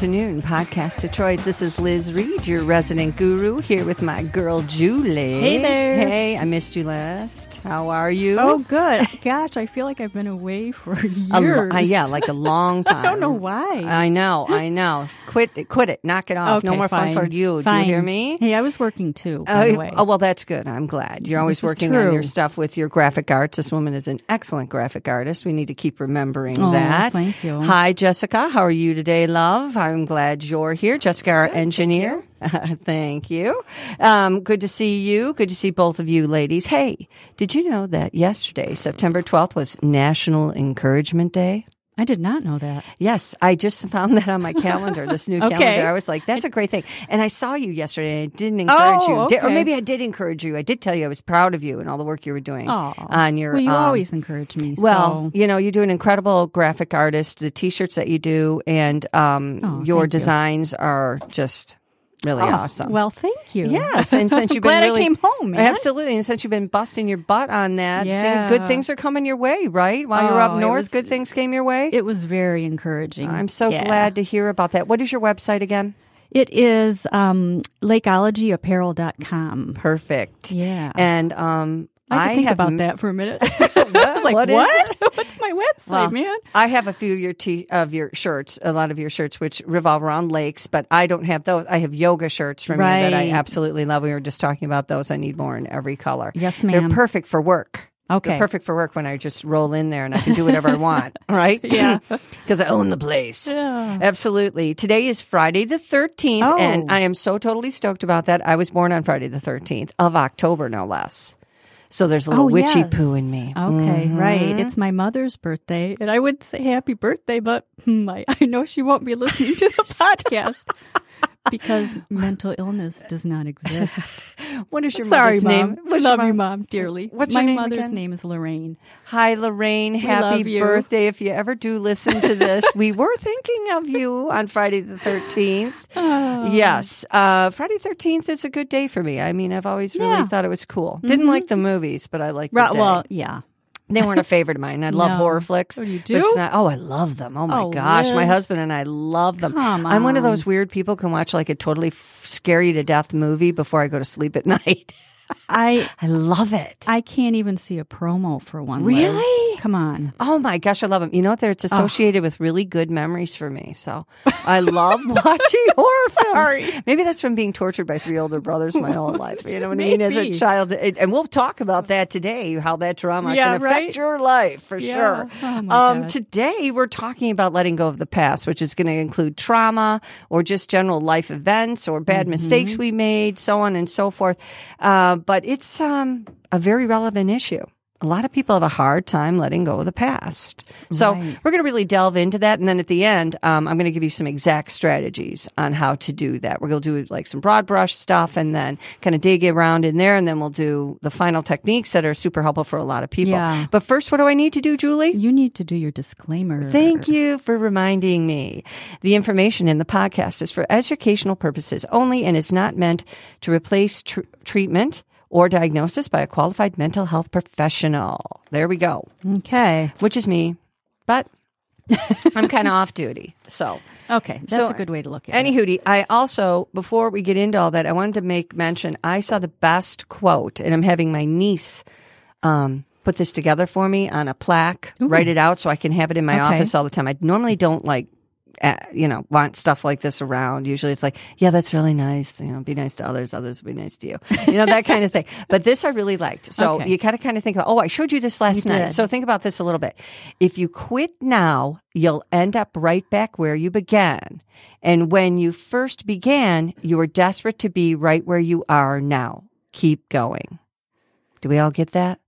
Afternoon, Podcast Detroit. This is Liz Reed, your resident guru, here with my girl Julie. Hey there. Hey, I missed you last. How are you? Oh, good. Gosh, I feel like I've been away for years. lo- uh, yeah, like a long time. I don't know why. I know, I know. Quit, it, quit it. Knock it off. no more fine. fun for you. Fine. Do you hear me? Hey, I was working too, by the Oh, way. oh, well, that's good. I'm glad. You're always This working on your stuff with your graphic arts. This woman is an excellent graphic artist. We need to keep remembering Oh, that. thank you. Hi, Jessica. How are you today, love? I'm glad you're here. Jessica, our engineer. Thank you. Um, good to see you. Good to see both of you ladies. Hey, did you know that yesterday, September 12th, was National Encouragement Day? I did not know that. Yes, I just found that on my calendar, this new Okay. calendar. I was like, that's a great thing. And I saw you yesterday and I didn't encourage Oh, you. Did- or maybe I did encourage you. I did tell you I was proud of you and all the work you were doing Oh, on your. well, you um, always encourage me. well, so. you know, you do an incredible graphic artist. The t-shirts that you do and um, Oh, your thank you. designs are just really Oh, awesome. Well, thank you. Yes, and since you've been Glad really I came home, man. absolutely, and since you've been busting your butt on that, thing- Yeah. good things are coming your way, right? While you're up Oh, north, was- good things came your way. It was very encouraging. I'm so Yeah. glad to hear about that. What is your website again? It is um, lakeologyapparel.com. Perfect. Yeah. And um, I to think about m- that for a minute. I was like, What what? is What's my website, Well, man? I have a few of your t- of your shirts, a lot of your shirts, which revolve around lakes, but I don't have those. I have yoga shirts from you that I absolutely love. We were just talking about those. I need more in every color. Yes, ma'am. They're perfect for work. Okay. They're perfect for work when I just roll in there and I can do whatever I want, right? Yeah. Because I own the place. Yeah. Absolutely. Today is Friday the 13th, Oh. and I am so totally stoked about that. I was born on Friday the 13th of October, no less. So there's a little witchy Oh, yes. poo in me. Okay, Mhm. right. It's my mother's birthday, and I would say happy birthday, but hmm, I, I know she won't be listening to the podcast because mental illness does not exist. What is your Sorry, mother's mom. name? We What's your love you, mom? mom, dearly. What's my your name mother's again? name is Lorraine. Hi, Lorraine. Happy birthday. If you ever do listen to this, we were thinking of you on Friday the 13th. Oh. Yes. Uh, Friday 13th is a good day for me. I mean, I've always really Yeah. Mm-hmm. thought it was cool. Didn't like the movies, but I like the well, yeah. They weren't a favorite of mine. I love No. horror flicks. Oh, you do? not- oh, I love them. Oh my Oh, gosh, my husband and I love them. I'm one of those weird people who can watch like a totally f- scary to death movie before I go to sleep at night. I I love it. I can't even see a promo for one. Really? Liz. Come on. Oh my gosh, I love them. You know what? They're- It's associated with really good memories for me. So I love watching horror films. Sorry. Maybe that's from being tortured by three older brothers my whole life. You know what I mean? As a child, It- and we'll talk about that today. How that trauma Yeah, can affect right? your life for Yeah. sure. Oh, um, today we're talking about letting go of the past, which is going to include trauma or just general life events or bad Mm-hmm. mistakes we made, so on and so forth. Uh, but it's um, a very relevant issue. A lot of people have a hard time letting go of the past. So Right. we're going to really delve into that. And then at the end, um, I'm going to give you some exact strategies on how to do that. We're going to do like some broad brush stuff and then kind of dig around in there. And then we'll do the final techniques that are super helpful for a lot of people. Yeah. But first, what do I need to do, Julie? You need to do your disclaimer. Thank you for reminding me. The information in the podcast is for educational purposes only and is not meant to replace tr- treatment or diagnosis by a qualified mental health professional. There we go, Okay. which is me, but I'm kind of off duty. So, Okay. That's So, a good way to look at any it. hootie, I also, before we get into all that, I wanted to make mention I saw the best quote, and I'm having my niece um, put this together for me on a plaque, write it out so I can have it in my Okay. office all the time. I normally don't like Uh, you know, want stuff like this around. Usually it's like, yeah, that's really nice. You know, be nice to others. Others will be nice to you. You know, that kind of thing. But this I really liked. So Okay. you gotta kind of think about, oh, I showed you this last You night. So think about this a little bit. If you quit now, you'll end up right back where you began. And when you first began, you were desperate to be right where you are now. Keep going. Do we all get that?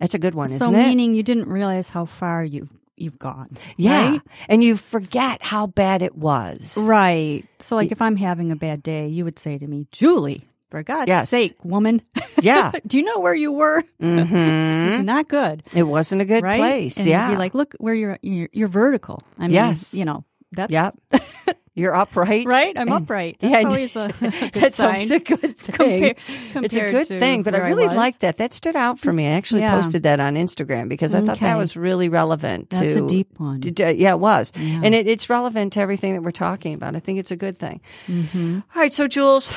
That's a good one, so isn't it? meaning you didn't realize how far you you've gone. Yeah. Right? And you forget how bad it was. Right. So like if I'm having a bad day, you would say to me, Julie, for God's Yes. sake, woman. Yeah. Do you know where you were? hmm It's not good. It wasn't a good right? place. And you'd yeah. Be like, look where you're, you're you're vertical. I mean, Yes. you know, that's yep. You're upright. right. I'm And- upright. That's Yeah, always a good That's sign. always a good thing. It's a good thing, but I really was. liked that. That stood out for me. I actually Yeah. posted that on Instagram because I thought that was really relevant. That's to, a deep one. to- to- yeah, it was, Yeah. and it, it's relevant to everything that we're talking about. I think it's a good thing. Mm-hmm. All right, so Jules.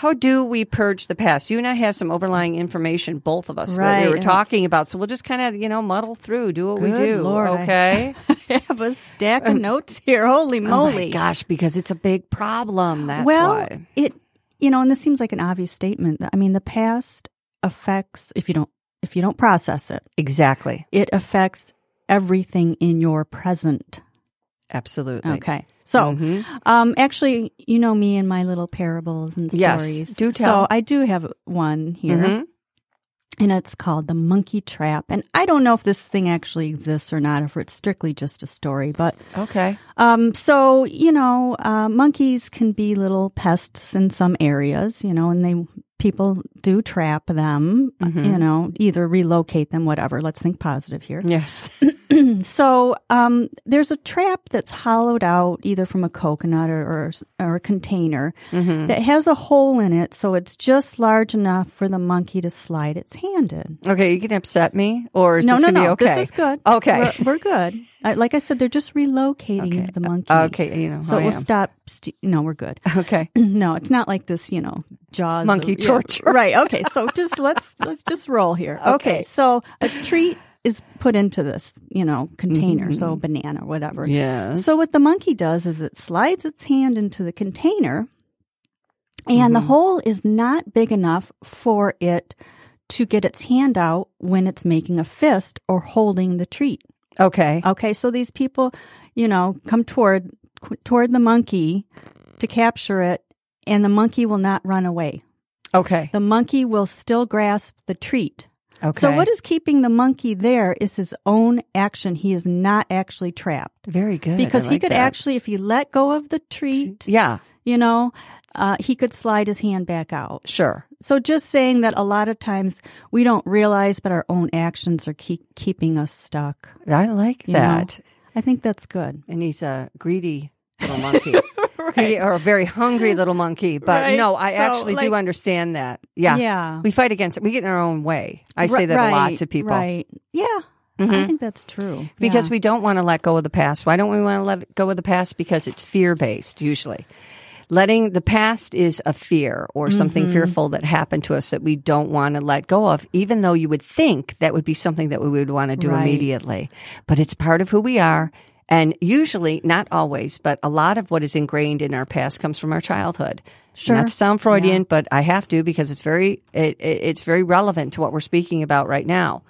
How do we purge the past? You and I have some overlying information, both of us, that we were talking about. So we'll just kind of, you know, muddle through, do what we do. Lord, okay. I have a stack of notes here. Holy Oh moly. my gosh, because it's a big problem. That's well, why. it you know, and this seems like an obvious statement. I mean, the past affects if you don't if you don't process it, Exactly. it affects everything in your present. Absolutely. Okay. So, Mhm. um, actually, you know me and my little parables and Yes, stories. do tell. So I do have one here. Mhm. and it's called the monkey trap. And I don't know if this thing actually exists or not, if it's strictly just a story. But Okay. um, so you know, uh, monkeys can be little pests in some areas, you know, and they people do trap them, Mm-hmm. you know, either relocate them, whatever. Let's think positive here. Yes. So um, there's a trap that's hollowed out either from a coconut or or, or a container Mm-hmm. that has a hole in it, so it's just large enough for the monkey to slide its hand in. Okay, you can upset me, or is no, this no, no. be okay? This is good. Okay. we're, we're good. I, like I said, they're just relocating Okay. the monkey. Okay, you know So it I will stop. St- no, we're good. Okay. No, it's not like this. You know, jaws Monkey of- yeah, torture. right? Okay, so just let's let's just roll here. Okay, Okay. so a treat is put into this, you know, container. So Mm-hmm. banana, whatever. Yes. So what the monkey does is it slides its hand into the container, and Mm-hmm. the hole is not big enough for it to get its hand out when it's making a fist or holding the treat. Okay. Okay, so these people, you know, come toward toward the monkey to capture it, and the monkey will not run away. Okay. The monkey will still grasp the treat. Okay. So what is keeping the monkey there is his own action. He is not actually trapped very good because I he could that. actually, if he let go of the treat, Yeah. you know, uh, he could slide his hand back out. Sure. So just saying that a lot of times we don't realize, but our own actions are keep, keeping us stuck. I like you know? that. I think that's good. And he's a greedy little monkey. Greedy, or a very hungry little monkey. But Right. no, I So, actually do understand that. Yeah. Yeah. We fight against it. We get in our own way. I say that a lot to people. Mm-hmm. Right. Yeah. I think that's true. because Yeah. we don't want to let go of the past. Why don't we want to let go of the past? Because it's fear based, usually. Letting the past is a fear or something Mm-hmm. fearful that happened to us that we don't want to let go of, even though you would think that would be something that we would want to do Right. immediately. But it's part of who we are. And usually, not always, but a lot of what is ingrained in our past comes from our childhood. Sure. Not to sound Freudian, but I have to because it's very it, it, it's very relevant to what we're speaking about right now.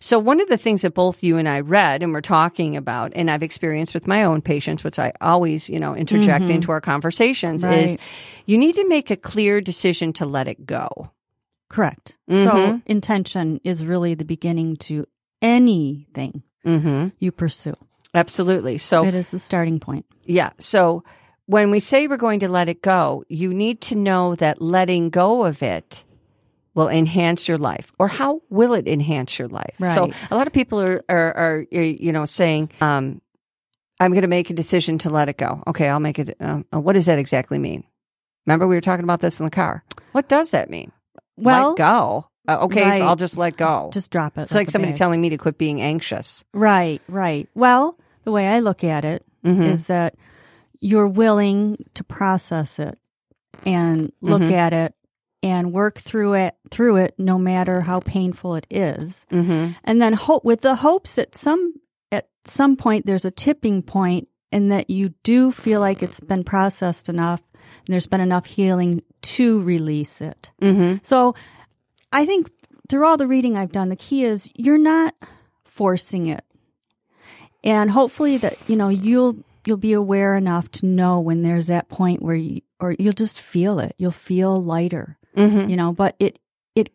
So one of the things that both you and I read and we're talking about, and I've experienced with my own patients, which I always you know interject into our conversations, is you need to make a clear decision to let it go. correct. Mm-hmm. So intention is really the beginning to anything Mm-hmm. you pursue. Absolutely. So It is the starting point. Yeah. So when we say we're going to let it go, you need to know that letting go of it will enhance your life. Or how will it enhance your life? So a lot of people are, are, are you know, saying, um, I'm going to make a decision to let it go. Okay, I'll make it. Um, uh, what does that exactly mean? Remember, we were talking about this in the car. What does that mean? Well, let go. Uh, okay, right. so I'll just let go. just drop it. it's like somebody bag. telling me to quit being anxious. Right, right. Well, the way I look at it is Mhm. that you're willing to process it and look Mhm. at it and work through it through it no matter how painful it is. Mm-hmm. And then hope with the hopes that some at some point there's a tipping point and that you do feel like it's been processed enough and there's been enough healing to release it. Mm-hmm. So I think through all the reading I've done, the key is you're not forcing it. And hopefully that, you know, you'll you'll be aware enough to know when there's that point where you or you'll just feel it. You'll feel lighter. Mm-hmm. You know, but it it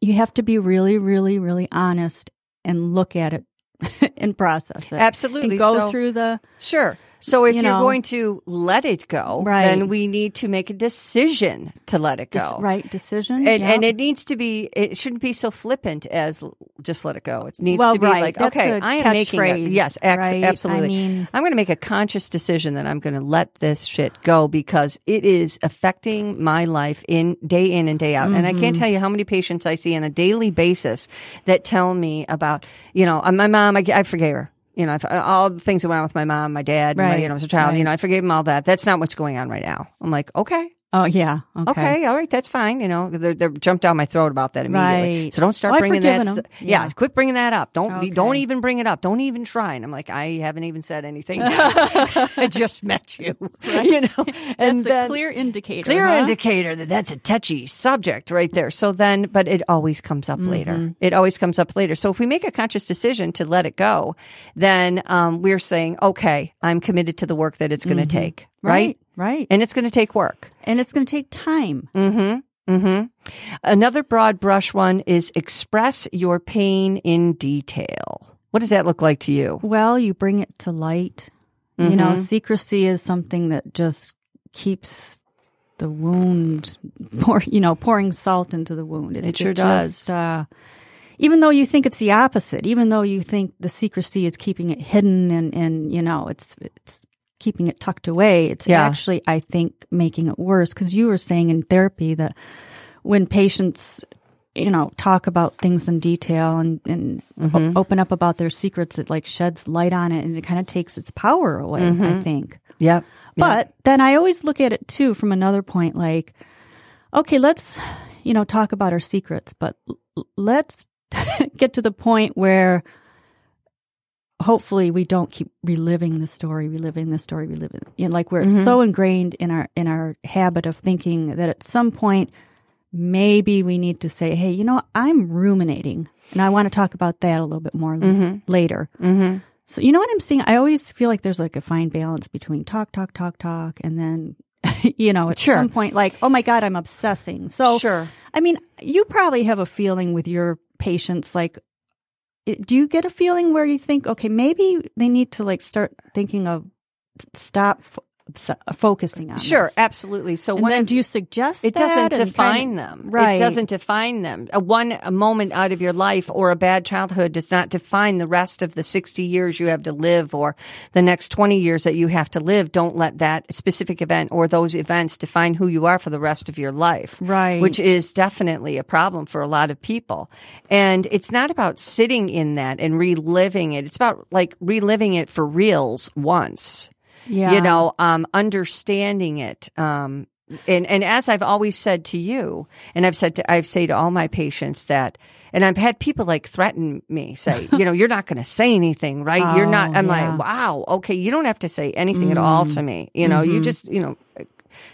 you have to be really, really, really honest and look at it and process it. Absolutely. And go So- through the Sure. So if You are going to let it go, Right. then we need to make a decision to let it go. right decision. And, Yep. and it needs to be, it shouldn't be so flippant as just let it go. It needs Well, to be right. like, That's okay, I am making a, yes, ex- right? I absolutely. mean- I'm going to make a conscious decision that I'm going to let this shit go because it is affecting my life in day in and day out. And I Mm-hmm. can't tell you how many patients I see on a daily basis that tell me about, you know, uh, my mom, I, I forgave her. You know, uh, all the things that went on with my mom, my dad, and my, Right, you know, as a child, you know, I forgave him all that. That's not what's going on right now. I'm like, okay, oh yeah. Okay. Okay, all right, that's fine. You know, they're, they're jumped down my throat about that immediately. Right. So don't start Oh, bringing that. Yeah. Yeah. quit bringing that up. Don't you don't even bring it up. Don't even try. And I'm like, I haven't even said anything. I just met you. You know, and That's then- a clear indicator. clear huh? indicator that that's a touchy subject right there. So then, but it always comes up Mm-hmm. later. It always comes up later. So if we make a conscious decision to let it go, then um, we're saying, okay, I'm committed to the work that it's going to take. Right. Mm-hmm. Right. Right. And it's going to take work. And it's going to take time. hmm Another broad brush one is express your pain in detail. What does that look like to you? Well, you bring it to light. You Mm-hmm. know, secrecy is something that just keeps the wound pour, you know, pouring salt into the wound. It sure just, does. uh, even though you think it's the opposite, even though you think the secrecy is keeping it hidden and, and you know, it's, it's keeping it tucked away, it's Yeah. actually, I think, making it worse. Cause you were saying in therapy that when patients, you know, talk about things in detail and, and o- mm-hmm. open up about their secrets, it like sheds light on it and it kind of takes its power away, I mm-hmm. think. Yep. But then I always look at it too from another point like, okay, let's, you know, talk about our secrets, but l- let's get to the point where hopefully we don't keep reliving the story, reliving the story, reliving, you know, like where it's so ingrained in our, in our habit of thinking that at some point, maybe we need to say, Hey, you know, I'm ruminating and I want to talk about that a little bit more later. Mm-hmm. So you know what I'm saying? I always feel like there's like a fine balance between talk, talk, talk, talk, and then, you know, at Sure. some point, like, oh my God, I'm obsessing. So, Sure. I mean, you probably have a feeling with your patients, like, do you get a feeling where you think, okay, maybe they need to like start thinking of stop focusing on Sure, this? absolutely. So And then of- do you suggest it that doesn't define kind of- them. right? It doesn't define them. A one a moment out of your life or a bad childhood does not define the rest of the 60 years you have to live or the next 20 years that you have to live. Don't let that specific event or those events define who you are for the rest of your life. Right. Which is definitely a problem for a lot of people. And it's not about sitting in that and reliving it. It's about like reliving it for reals once Yeah. you know, um, understanding it. Um, and, and as I've always said to you, and I've said to, I've say to all my patients that, and I've had people like threaten me, say, you know, you're not going to say anything, right? you're not, Oh, I'm yeah. like, wow, okay, you don't have to say anything at all to me. You know, you just, you know,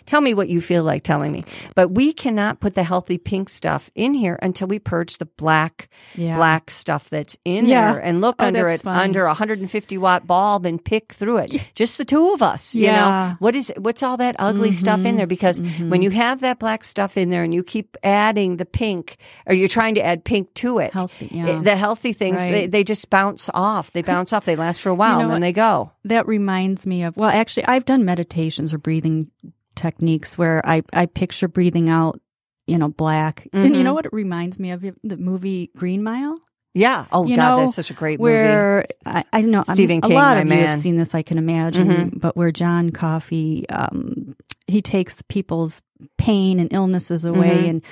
tell me what you feel like telling me. But we cannot put the healthy pink stuff in here until we purge the black, Yeah. black stuff that's in Yeah. there and look Oh, under it, funny. under a 150 watt bulb and pick through it. Just the two of us, you know. What is what's all that ugly stuff in mm-hmm. there? Because mm-hmm. when you have that black stuff in there and you keep adding the pink, or you're trying to add pink to it, Healthy, yeah. the healthy things Right. they, they just bounce off. They bounce off. They last for a while know and then they go. that reminds me of well actually i've done meditations or breathing techniques where i i picture breathing out you know black and Mm-hmm. you know what it reminds me of the movie green mile Yeah. Oh you God, know that's such a great movie. where I, I know I'm- Stephen King, a lot of you man. have seen this i can imagine Mhm. but where john coffey um he takes people's pain and illnesses away Mhm. and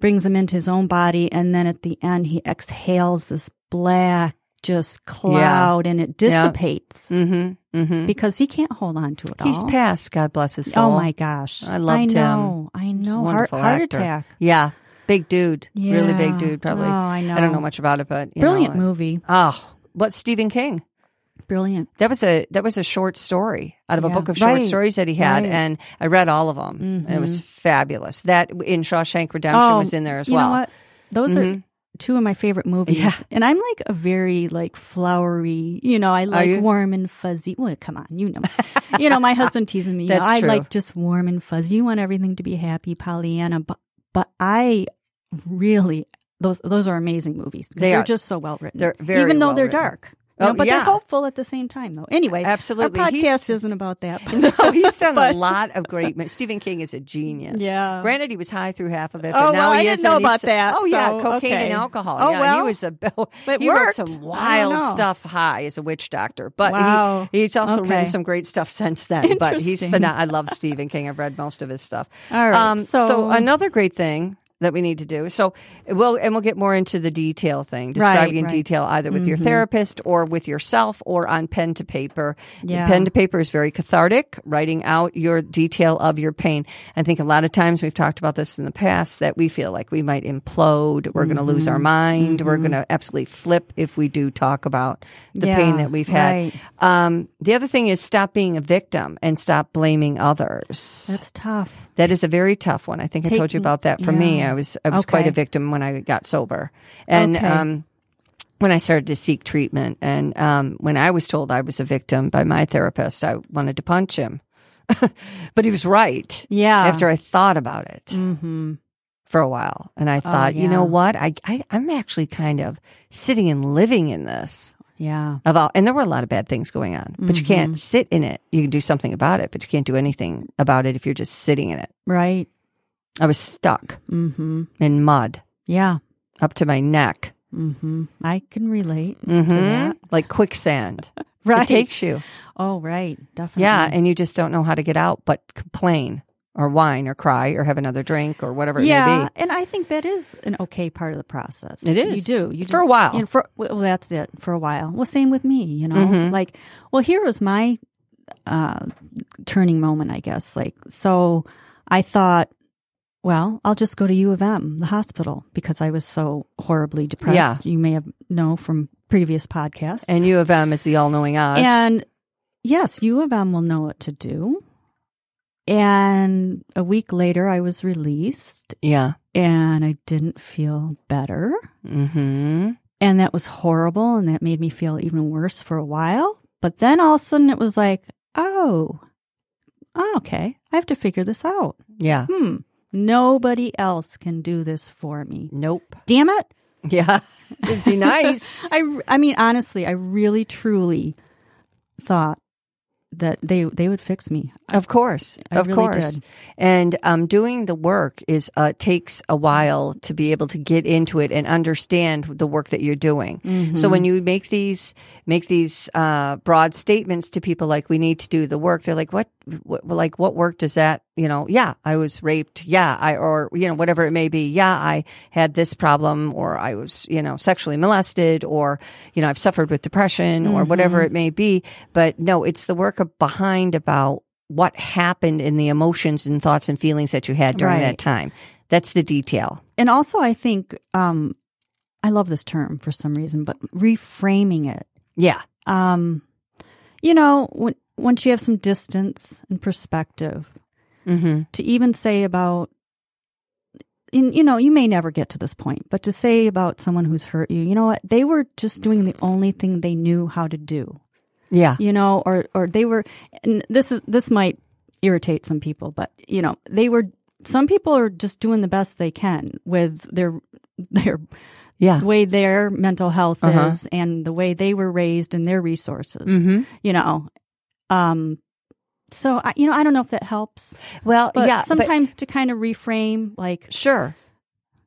brings them into his own body and then at the end he exhales this black just cloud and it dissipates Mm-hmm. Mm-hmm. because he can't hold on to it He's all. passed. God bless his soul. Oh my gosh! I loved him. I know, I know. Heart, heart attack. Yeah. Big dude. Really big dude. Probably. Oh, I know. I don't know much about it, but you Brilliant know, movie. Oh, what's Stephen King? Brilliant. That was a that was a short story out of a book of short Right. stories that he had, Right. Mm-hmm. and I read all of them. And it was fabulous. That in Shawshank Redemption was in there as Oh, you well. know what? Those Mhm. are two of my favorite movies. Yeah. And I'm like a very like flowery, you know, I like warm and fuzzy. Well, come on, you know. you know, my husband teases me. You know, I like just warm and fuzzy. You want everything to be happy, Pollyanna, but but I really those those are amazing movies. They they're are. just so well written. They're very even though well they're written. dark. You know, Oh, but yeah. they're hopeful at the same time, though. Anyway, Absolutely. Our He's- podcast isn't about that. No, he's done But- a lot of great. Stephen King is a genius. Yeah. Granted, he was high through half of it, but Oh, now well, he I didn't know about that, Oh yeah, so, cocaine okay. and alcohol. Oh, yeah, well. he was a. But he wrote worked. some wild stuff high as a witch doctor, but Wow. he, he's also Okay. written some great stuff since then. But he's phenomenal. I love Stephen King. I've read most of his stuff. All right, Um, so- another great thing that we need to do. So we'll and we'll get more into the detail thing, describing Right, in right. Mm-hmm. detail either with your therapist or with yourself or on pen to paper. Yeah. Pen to paper is very cathartic, writing out your detail of your pain. I think a lot of times we've talked about this in the past that we feel like we might implode, we're going to lose Mm-hmm. our mind, we're going to absolutely flip if we do talk about the Yeah, pain that we've had. right. Um, the other thing is stop being a victim and stop blaming others. That's tough. That is a very tough one. I think I told you about that for me. I was I was quite a victim when I got sober, and Okay. um, when I started to seek treatment, and um, when I was told I was a victim by my therapist, I wanted to punch him, but he was right. Yeah. After I thought about it Mm-hmm. for a while, and I thought, you yeah. know what, I, I I'm actually kind of sitting and living in this Yeah. of all, and there were a lot of bad things going on, but you Mm-hmm. can't sit in it. You can do something about it, but you can't do anything about it if you're just sitting in it. Right. I was stuck Mm-hmm. in mud Yeah. up to my neck, Mm-hmm. I can relate to Mhm. that. like quicksand. Right. It takes you. Oh, right. Definitely. Yeah, and you just don't know how to get out but complain or wine or cry or have another drink or whatever it yeah, may be. and I think that is an okay part of the process. It is. You do. You For a while. And for well, that's it. For a while. Well, same with me. You know, Mhm. like, well, here was my uh, turning moment. I guess. Like, so I thought, well, I'll just go to U of M, the hospital, because I was so horribly depressed. Yeah. You may have know from previous podcasts. And U of M is the all knowing Oz. And yes, U of M will know what to do. And a week later, I was released yeah. and I didn't feel better. Mm-hmm. And that was horrible. And that made me feel even worse for a while. But then all of a sudden, it was like, oh, oh, okay, I have to figure this out. Yeah. Hmm. Nobody else can do this for me. Nope. Damn it. Yeah. It'd be nice. I, I mean, honestly, I really, truly thought that they they would fix me. Of course, I of really course, did. and um, doing the work is uh, takes a while to be able to get into it and understand the work that you're doing. Mm-hmm. So when you make these make these uh, broad statements to people like we need to do the work, they're like, what, what, like what work does that? You know, yeah, I was raped. Yeah, I or you know whatever it may be. Yeah, I had this problem, or I was you know sexually molested, or you know I've suffered with depression, or whatever Mm-hmm. it may be. But no, it's the work of behind about what happened in the emotions and thoughts and feelings that you had during that time. That's the detail. And also, I think um, I love this term for some reason, but reframing it. Yeah. Um, you know, when, once you have some distance and perspective, Mm-hmm. to even say about, in, you know, you may never get to this point, but to say about someone who's hurt you, you know what? They were just doing the only thing they knew how to do. Yeah. you know, or or they were. And this is this might irritate some people, but you know, they were. Some people are just doing the best they can with their their Yeah. the way their mental health Uh-huh. is and the way they were raised and their resources. Mm-hmm. You know, um. So I, you know, I don't know if that helps, Well, but yeah. but- sometimes to kind of reframe, like sure.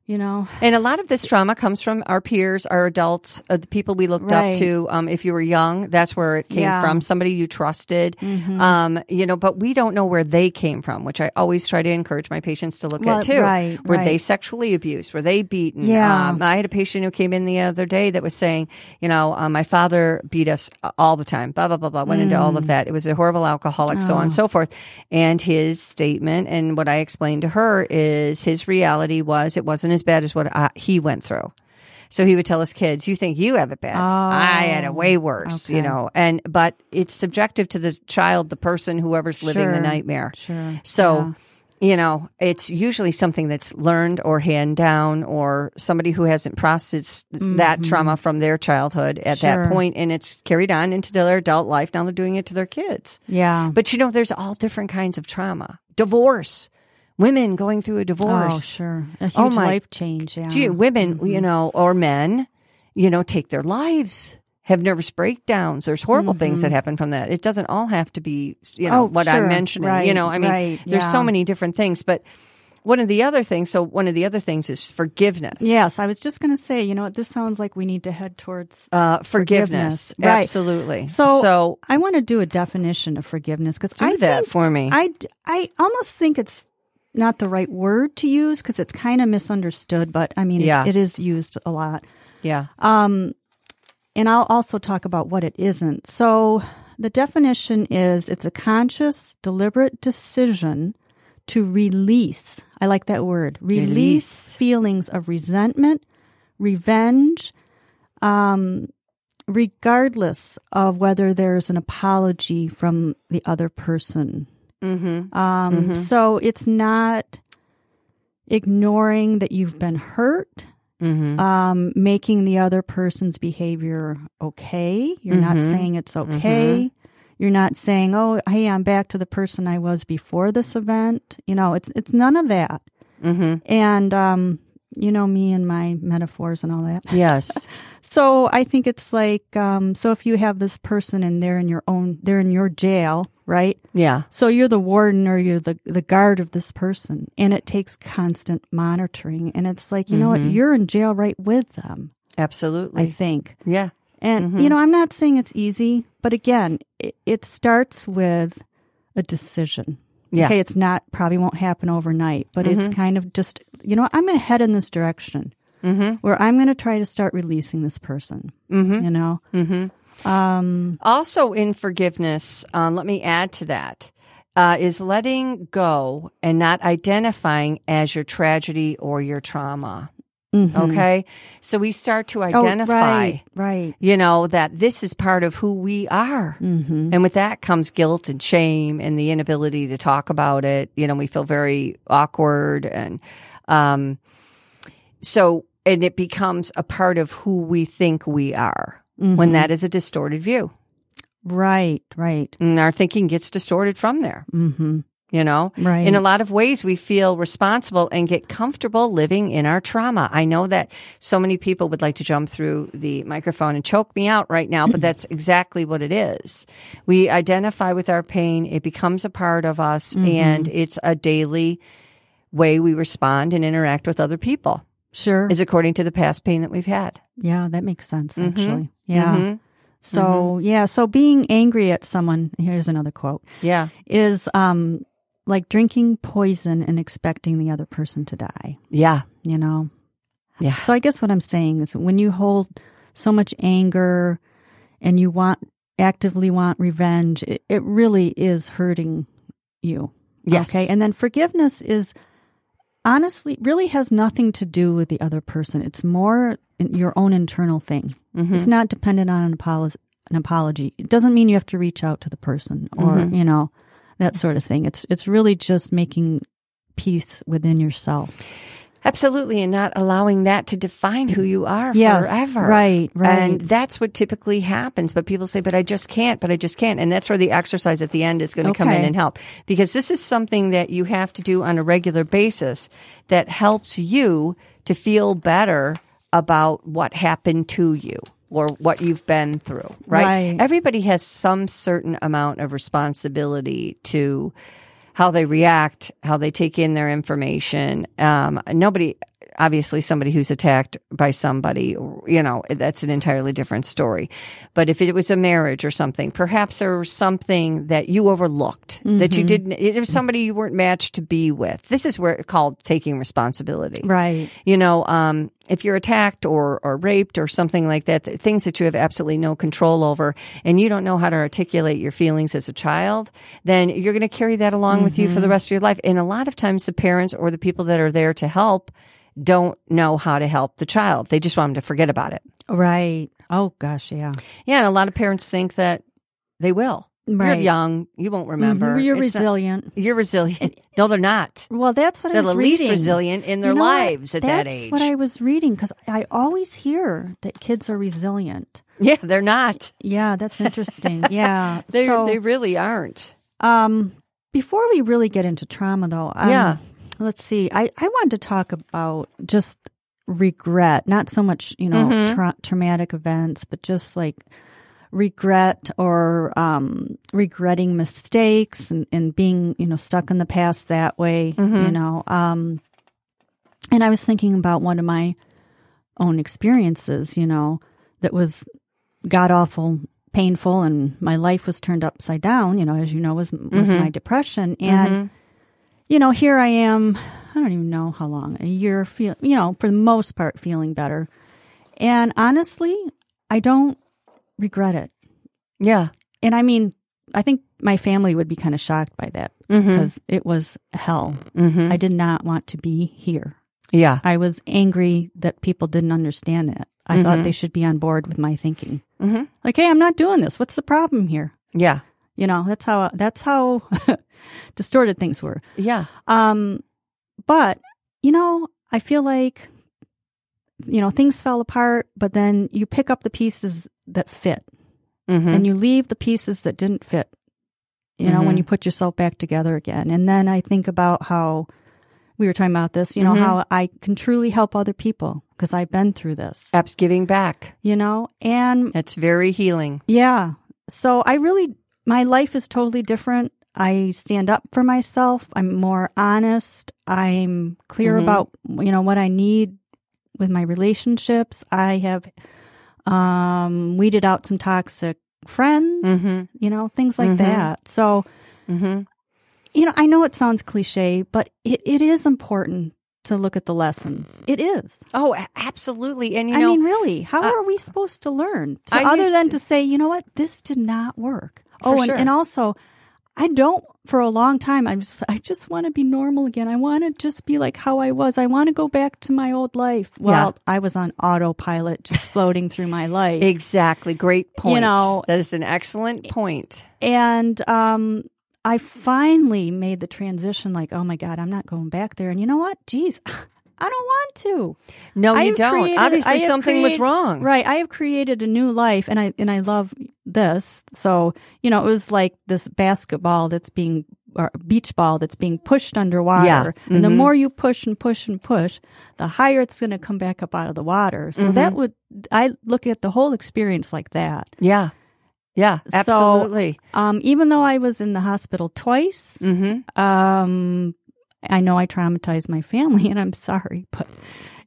You know, And a lot of this trauma comes from our peers, our adults, uh, the people we looked Right. up to. Um, if you were young, that's where it came Yeah. from. Somebody you trusted. Mm-hmm. Um, you know, but we don't know where they came from, which I always try to encourage my patients to look Well, at too. right, were they sexually abused? Were they beaten? Yeah. Um, I had a patient who came in the other day that was saying, you know, uh, my father beat us all the time. Blah blah blah blah. Went into all Mm. of that. It was a horrible alcoholic, so on Oh. and so forth. And his statement and what I explained to her is his reality was it wasn't as bad as what I, he went through. So he would tell his kids, "You think you have it bad? I had it way worse." You know, and but it's subjective to the child, the person, whoever's living the nightmare. sure, So. You know, it's usually something that's learned or hand down, or somebody who hasn't processed that trauma from their childhood at that Mm-hmm. point, And it's carried on into their adult life. Now they're doing it to their kids. Yeah. But you know, there's all different kinds of trauma. Divorce, women going through a divorce. oh, divorce. sure. A huge Oh, my- life change. Yeah. Gee, women, you know, or men, you know, take their lives, have nervous breakdowns. There's horrible things that happen from that. It doesn't all have to be, you know, Mm-hmm. Oh, what I'm sure. mentioning. you know, I mean, right, there's so many different things. But one of the other things, so one of the other things is forgiveness. Yes, I was just going to say, you know what? This sounds like we need to head towards Uh, forgiveness. Forgiveness. Right. Absolutely. So, so I want to do a definition of forgiveness because do I that for me. I, I almost think it's not the right word to use because it's kind of misunderstood, but I mean, it- it is used a lot. yeah. And I'll also talk about what it isn't. So the definition is it's a conscious, deliberate decision to release. I like that word. Release, Release. feelings of resentment, revenge, um, regardless of whether there's an apology from the other person. Mm-hmm. Um, So it's not ignoring that you've been hurt, Mm-hmm. um, making the other person's behavior okay. You're not Mm-hmm. saying it's okay. You're not saying, "Oh, hey, I'm back to the person I was before this event." You know, it's it's none of that. Mm-hmm. And um, you know me and my metaphors and all that. Yes. So I think it's like, um, so if you have this person and they're in your own, they're in your jail, right? yeah. So you're the warden or you're the, the guard of this person and it takes constant monitoring. And it's like, you know what? Mm-hmm. You're in jail right with them, Absolutely. I think. yeah. And, mm-hmm. you know, I'm not saying it's easy, but again, it, it starts with a decision. Yeah. Okay. It's not, probably won't happen overnight, but it's mm-hmm. kind of just, you know, I'm going to head in this direction where I'm going to try to start releasing this person, you know? Also, in forgiveness, um, let me add to that. Uh, is letting go and not identifying as your tragedy or your trauma. Okay. So we start to Mm-hmm. Oh, identify, right, right. you know, that this is part of who we are. Mm-hmm. And with that comes guilt and shame and the inability to talk about it. You know, we feel very awkward and, um, so, and it becomes a part of who we think we are Mm-hmm. when that is a distorted view. Right, right. And our thinking gets distorted from there. Mm-hmm. You know, Right. in a lot of ways, we feel responsible and get comfortable living in our trauma. I know that so many people would like to jump through the microphone and choke me out right now, but that's exactly what it is. We identify with our pain. It becomes a part of us Mm-hmm. and it's a daily way we respond and interact with other people Sure. is according to the past pain that we've had. Yeah, that makes sense, Mm-hmm. actually. Yeah. So, yeah, so being angry at someone, here's another quote, Yeah. is um, like drinking poison and expecting the other person to die, Yeah. you know? Yeah. So I guess what I'm saying is when you hold so much anger and you want, actively want revenge, it, it really is hurting you. Yes. Okay. And then forgiveness is honestly really has nothing to do with the other person. It's more in your own internal thing. Mm-hmm. It's not dependent on an apology. An apology. It doesn't mean you have to reach out to the person or Mm-hmm. you know that sort of thing. It's it's really just making peace within yourself. Absolutely, and not allowing that to define who you are Yes, forever. right, right. And that's what typically happens. But people say, but I just can't, but I just can't. And that's where the exercise at the end is going to come in and help. Because this is something that you have to do on a regular basis that helps you to feel better about what happened to you or what you've been through, right? Right. Everybody has some certain amount of responsibility to how they react, how they take in their information. Um, nobody, obviously, somebody who's attacked by somebody, you know, that's an entirely different story. But if it was a marriage or something, perhaps there was something that you overlooked that you didn't, it was somebody you weren't matched to be with. This is where it's called taking responsibility Right. you know, um, if you're attacked or, or raped or something like that, things that you have absolutely no control over, and you don't know how to articulate your feelings as a child, then you're going to carry that along with you for the rest of your life. And a lot of times, the parents or the people that are there to help don't know how to help the child. They just want them to forget about it. Right. Oh gosh, yeah. Yeah, and a lot of parents think that they will. Right. You're young, you won't remember. Mhm, You're It's not- resilient. you're resilient. no, they're not. Well, that's what They're I was the least reading. resilient in their You know what? lives at that age. That's what I was reading because I always hear that kids are resilient. Yeah, they're not. Yeah, that's interesting. yeah. They so, they really aren't. um, before we really get into trauma, though, um, Yeah. Let's see. I I wanted to talk about just regret, not so much you know Mm-hmm. tra- traumatic events, but just like regret or um, regretting mistakes and, and being you know stuck in the past that way. Mm-hmm. You know, um, and I was thinking about one of my own experiences. You know, that was god awful painful and my life was turned upside down you know as you know was was Mm-hmm. my depression and you know here i am i don't even know how long a year feel you know for the most part feeling better and honestly i don't regret it Yeah. and i mean i think my family would be kind of shocked by that Mm-hmm. because it was hell i did not want to be here Yeah. i was angry that people didn't understand that i Mm-hmm. thought they should be on board with my thinking like hey i'm not doing this what's the problem here Yeah. You know that's how that's how distorted things were Yeah. um but you know i feel like you know things fell apart but then you pick up the pieces that fit Mm-hmm. and you leave the pieces that didn't fit you know when you put yourself back together again and then i think about how we were talking about this you know how i can truly help other people because i've been through this Apps giving back. you know and It's very healing. yeah. So I really, my life is totally different. I stand up for myself. I'm more honest. I'm clear about, you know, what I need with my relationships. I have, um, weeded out some toxic friends, you know, things like that. So, Mm-hmm. you know, I know it sounds cliche, but it, it is important to look at the lessons. It is. Oh, absolutely. And you I know, mean, really, how uh, are we supposed to learn? To, other than to- to say, you know what, this did not work. For oh, and, sure. and also, I don't. For a long time, I'm just, I just want to be normal again. I want to just be like how I was. I want to go back to my old life. Well, I was on autopilot, just floating through my life, exactly. Great point. You know- that is an excellent point. and um, I finally made the transition. Like, oh my god, I'm not going back there. And you know what? Geez, I don't want to. No, I you don't. created- Obviously, something was wrong. Right. I have created a new life and I and I love this. So, you know, it was like this basketball that's being or beach ball that's being pushed underwater. Yeah. Mm-hmm. And the more you push and push and push, the higher it's going to come back up out of the water. So that Mm-hmm. would I look at the whole experience like that. Yeah. Yeah. So- Absolutely. Um even though I was in the hospital twice, mm-hmm. um I know I traumatized my family and I'm sorry, but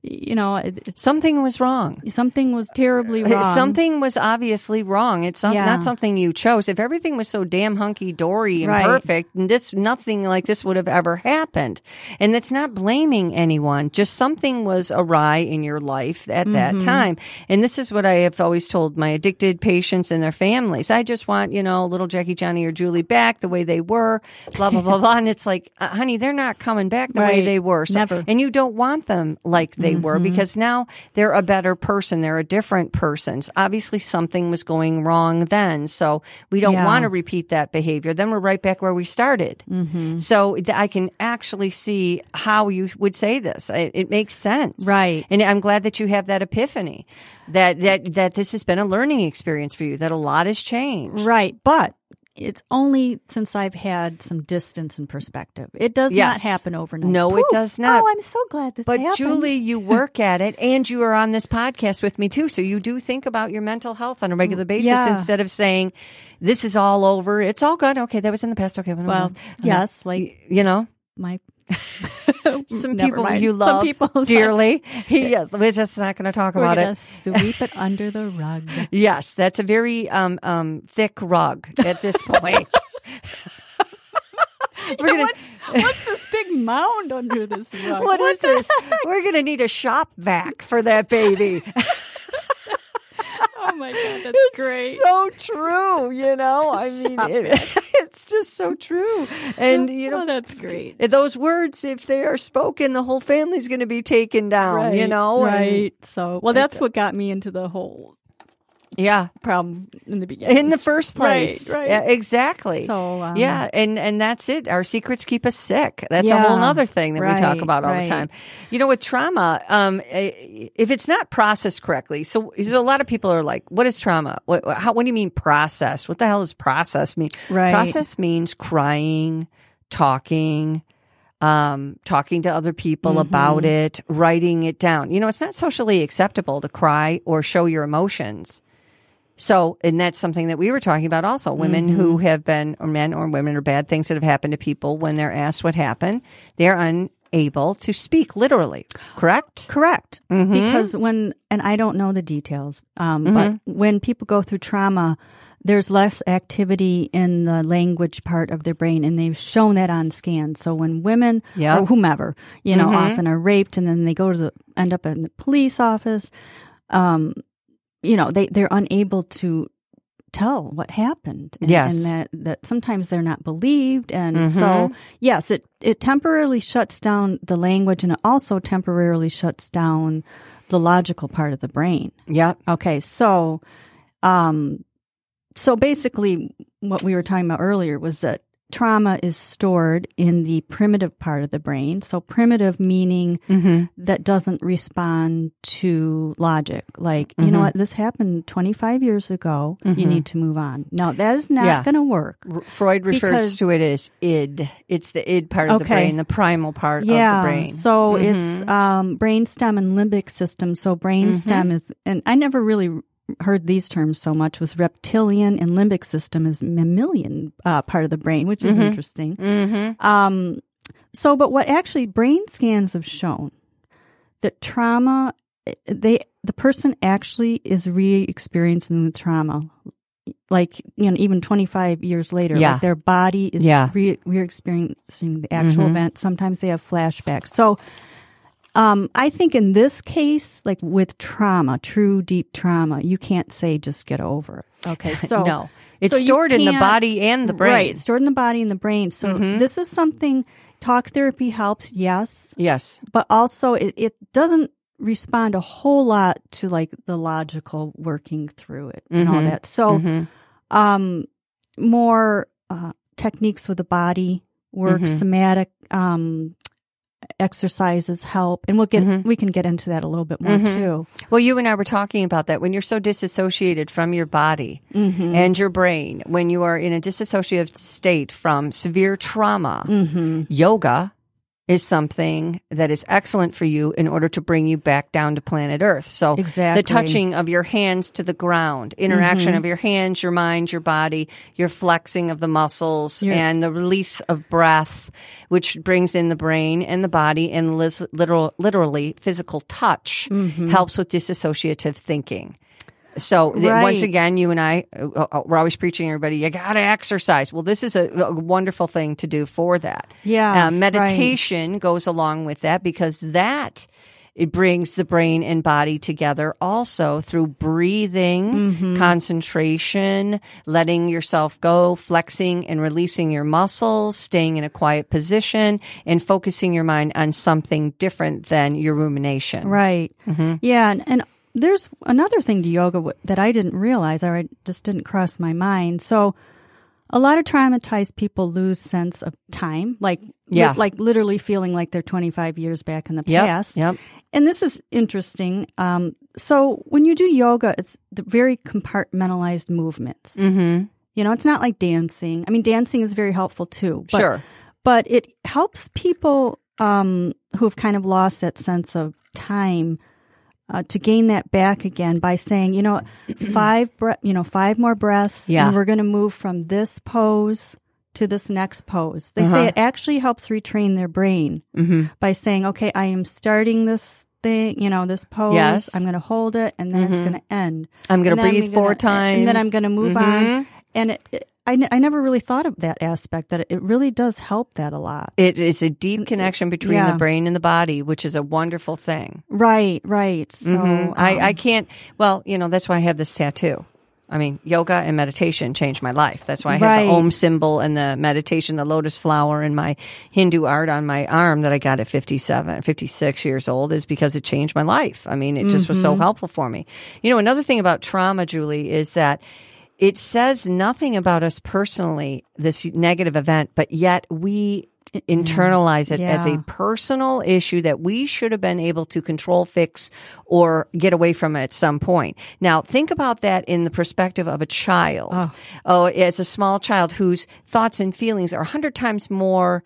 you know, it, Something was wrong. something was terribly wrong. Something was obviously wrong. It's some, Yeah. not something you chose. If everything was so damn hunky dory and Right. perfect, and this nothing like this would have ever happened. And it's not blaming anyone. Just something was awry in your life at that Mm-hmm. time. And this is what I have always told my addicted patients and their families. I just want you know little Jackie, Johnny, or Julie back the way they were. Blah blah blah blah. And it's like, uh, honey, they're not coming back the way they were. So- Never. and you don't want them like they were Mm-hmm. because now they're a better person. They're a different person. Obviously, something was going wrong then. So we don't Yeah. want to repeat that behavior. Then we're right back where we started. Mm-hmm. So th- I can actually see how you would say this. It, it makes sense. Right. And I'm glad that you have that epiphany that, that, that this has been a learning experience for you, that a lot has changed. Right. But it's only since I've had some distance and perspective. It does Yes. not happen overnight. No, it does not. Oh, I'm so glad this happened. But happened. Julie, you work at it and you are on this podcast with me too. So you do think about your mental health on a regular basis Yeah. instead of saying, this is all over. It's all good. Okay. That was in the past. Okay. well, uh-huh. yes, like You know, my some Never people mind. you Some love people- dearly. yes. We're just not going to talk we're about it. sweep it under the rug. Yes. That's a very, um, um, thick rug at this point. We're gonna, what's, what's this big mound under this rug? what is the this? We're going to need a shop vac for that baby. oh my god, that's It's great. so true, you know. I mean, it, it's just so true. And you know, oh, that's great. Eh, those words, if they are spoken, the whole family's going to be taken down. You know, and- right? So, well, that's what got me into the whole yeah. problem in the beginning. In the first place, Right, right. Yeah, exactly. So, um, yeah, and and that's it. Our secrets keep us sick. That's a whole other thing that we talk about all the time. You know, with trauma, um, eh, if it's not processed correctly, so, so a lot of people are like, "What is trauma? What how, what do you mean process? What the hell does process mean?" Right. Process means crying, talking. Um, talking to other people about it, writing it down. You know, it's not socially acceptable to cry or show your emotions. So, and that's something that we were talking about also. Women who have been, or men or women, or bad things that have happened to people when they're asked what happened, they're unable to speak literally. Correct? Correct. Mm-hmm. Because when, and I don't know the details, um, but when people go through trauma, there's less activity in the language part of their brain, and they've shown that on scans. So when women Yep. or whomever, you know, often are raped and then they go to the, end up in the police office, um, you know, they, they're unable to tell what happened. And, Yes. And that, that sometimes they're not believed. And so, yes, it, it temporarily shuts down the language and it also temporarily shuts down the logical part of the brain. Yep. Okay. So, um, so basically what we were talking about earlier was that trauma is stored in the primitive part of the brain. So primitive meaning mm-hmm. that doesn't respond to logic. Like, you know mm-hmm. what, this happened 25 years ago. You mm-hmm. need to move on. No, that is not Yeah. going to work. R- Freud refers Because- to it as id. It's the id part of the brain, the primal part yeah. of the brain. So it's um, brainstem and limbic system. So brainstem is, and I never really heard these terms so much. Was reptilian and limbic system is mammalian uh, part of the brain, which is interesting. Um, so, but what actually brain scans have shown that trauma, they the person actually is re-experiencing the trauma. Like you know, even twenty five years later, Yeah. like their body is Yeah. re- re-experiencing the actual event. Sometimes they have flashbacks. So, um, I think in this case, like with trauma, true deep trauma, you can't say just get over it. Okay, so no. It's so stored in the body and the brain. Right, it's stored in the body and the brain. So this is something. Talk therapy helps, yes, Yes. but also it, it doesn't respond a whole lot to like the logical working through it and all that. So, um, more uh, techniques with the body work, somatic um, exercises help, and we'll get we can get into that a little bit more too. Well, you and I were talking about that when you're so disassociated from your body Mm-hmm. and your brain, when you are in a disassociative state from severe trauma, Mm-hmm. yoga is something that is excellent for you in order to bring you back down to planet Earth. So Exactly. the touching of your hands to the ground, interaction Mm-hmm. of your hands, your mind, your body, your flexing of the muscles, and the release of breath, which brings in the brain and the body, and literal, literally physical touch Mm-hmm. helps with dissociative thinking. So th- once again, you and I, uh, uh, we're always preaching everybody, you got to exercise. Well, this is a, a wonderful thing to do for that. Yeah. Uh, right. meditation goes along with that because that it brings the brain and body together also through breathing, Mm-hmm. concentration, letting yourself go, flexing and releasing your muscles, staying in a quiet position, and focusing your mind on something different than your rumination. Right. Mm-hmm. Yeah, and, and there's another thing to yoga that I didn't realize or it just didn't cross my mind. So a lot of traumatized people lose sense of time, like Yeah. like literally feeling like they're 25 years back in the Yep, past. yep. And this is interesting. Um, so when you do yoga, it's the very compartmentalized movements. Mm-hmm. You know, it's not like dancing. I mean, dancing is very helpful too. But, Sure. But it helps people um, who have kind of lost that sense of time uh, to gain that back again by saying, you know, five bre- you know, five more breaths. Yeah. And we're going to move from this pose to this next pose. They say uh-huh. it actually helps retrain their brain mm-hmm. by saying, okay, I am starting this thing, you know, this pose. Yes. I'm going to hold it and then it's mm-hmm. going to end. I'm And then breathe four gonna- And then I'm going to move mm-hmm. on. And it, it- I, n- I never really thought of that aspect that it really does help that a lot. It is a deep connection between Yeah. the brain and the body, which is a wonderful thing. Right, right. So Mhm. I, um, I can't, well, you know, that's why I have this tattoo. I mean, yoga and meditation changed my life. That's why I have Right. the Om symbol and the meditation, the lotus flower, and my Hindu art on my arm that I got at 57, 56 years old is because it changed my life. I mean, it just was so helpful for me. You know, another thing about trauma, Julie, is that it says nothing about us personally, this negative event, but yet we internalize it as a personal issue that we should have been able to control, fix, or get away from at some point. Now, think about that in the perspective of a child. Oh, as a small child whose thoughts and feelings are a hundred times more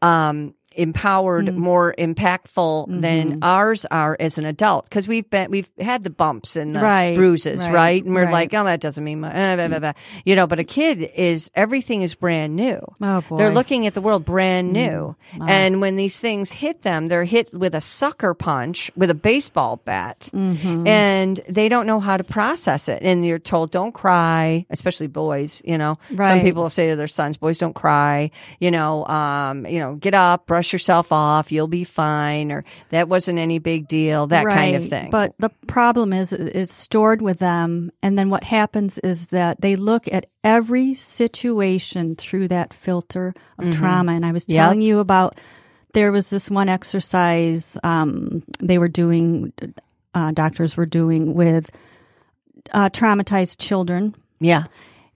um, empowered, Mm. more impactful Mm-hmm. than ours are as an adult because we've been we've had the bumps and the Right, bruises, right? right, And we're right. like, oh, that doesn't mean much, eh, blah, blah, blah. you know. But a kid is everything is brand new. Oh, boy, They're looking at the world brand new, and when these things hit them, they're hit with a sucker punch with a baseball bat, and they don't know how to process it. And you're told, don't cry, especially boys. You know, some people will say to their sons, "Boys, don't cry." You know, um, you know, get up, brush yourself off, you'll be fine, or that wasn't any big deal, that kind of thing. But the problem is, it's stored with them, and then what happens is that they look at every situation through that filter of trauma. And I was Mm-hmm. Yep. telling you about there was this one exercise um, they were doing, uh, doctors were doing with uh, traumatized children, yeah,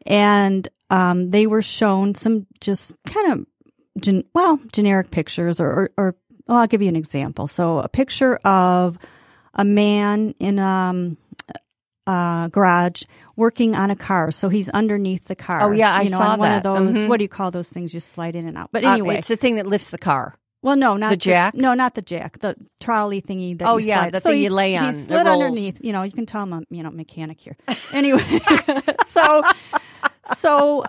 and um, they were shown some just kind of gen- well generic pictures or, or, or well, I'll give you an example. So a picture of a man in um, a garage working on a car. So he's underneath the car. Oh, yeah, I you know, saw on one of that. those. Mhm. What do you call those things? You slide in and out. But Uh, anyway, it's the thing that lifts the car. well, no, not the jack? no, not the jack. The trolley thingy. That Oh, you yeah, slide. the so thing you lay on, He slid underneath. You know, you can tell I'm a you know mechanic here. Anyway, so so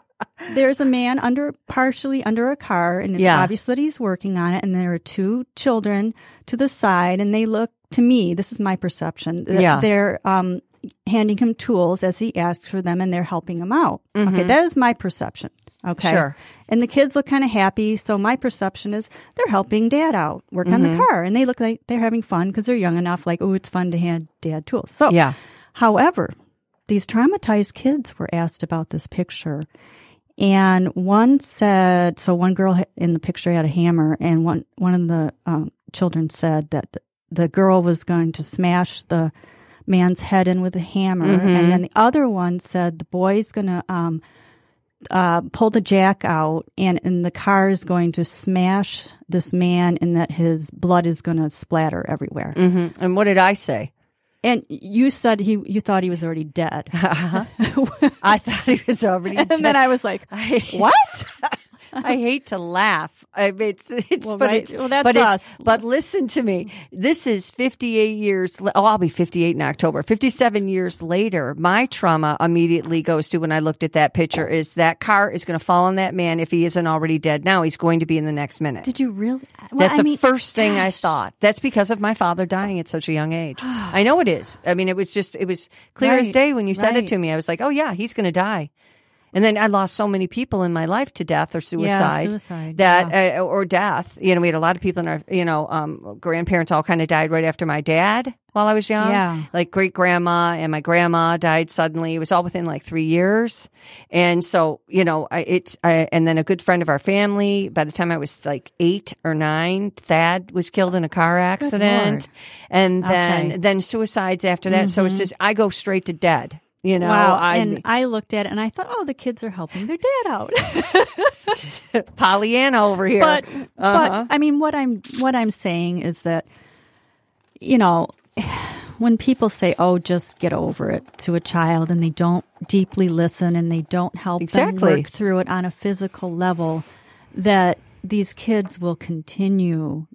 there's a man under partially under a car, and it's Yeah. obvious that he's working on it. And there are two children to the side, and they look to me. This is my perception. that Yeah. they're um, handing him tools as he asks for them, and they're helping him out. Okay, that is my perception. Okay. Mm-hmm. Sure. And the kids look kind of happy. So my perception is they're helping dad out, work on Mm-hmm. the car. And they look like they're having fun because they're young enough, like, oh, it's fun to hand dad tools. So, Yeah. however, these traumatized kids were asked about this picture. And one said, so one girl in the picture had a hammer, and one, one of the um, children said that the, the girl was going to smash the man's head in with a hammer. And then the other one said the boy's going to um, uh, pull the jack out, and, and the car is going to smash this man, and that his blood is going to splatter everywhere. hmm And what did I say? And you said he, you thought he was already dead. Uh-huh. I thought he was already dead. and then I was like, what? I hate to laugh. I mean, it's it's Well, but right. it's Well, that's but us. but listen to me. This is 58 years. Oh, I'll be 58 in October. 57 years later, my trauma immediately goes to when I looked at that picture is that car is going to fall on that man if he isn't already dead. Now he's going to be in the next minute. did you really? Well, That's I the mean, first thing I thought. That's because of my father dying at such a young age. I know it is. I mean, it was just, it was clear as day when you said it to me. I was like, oh, yeah, he's going to die. And then I lost so many people in my life to death or suicide. suicide, That, uh, or death. You know, we had a lot of people in our, you know, um, grandparents all kind of died right after my dad while I was young. Yeah. Like great grandma and my grandma died suddenly. It was all within like three years. And so, you know, I, it's, I, and then a good friend of our family, by the time I was like eight or nine, Thad was killed in a car accident. And then, Okay. then suicides after that. So it's just, I go straight to dead. You know, wow. I, and I looked at it and I thought, oh, the kids are helping their dad out. Pollyanna over here. but Uh-huh. but I mean, what I'm what I'm saying is that you know when people say, "Oh, just get over it" to a child, and they don't deeply listen and they don't help Exactly. them work through it on a physical level, that these kids will continue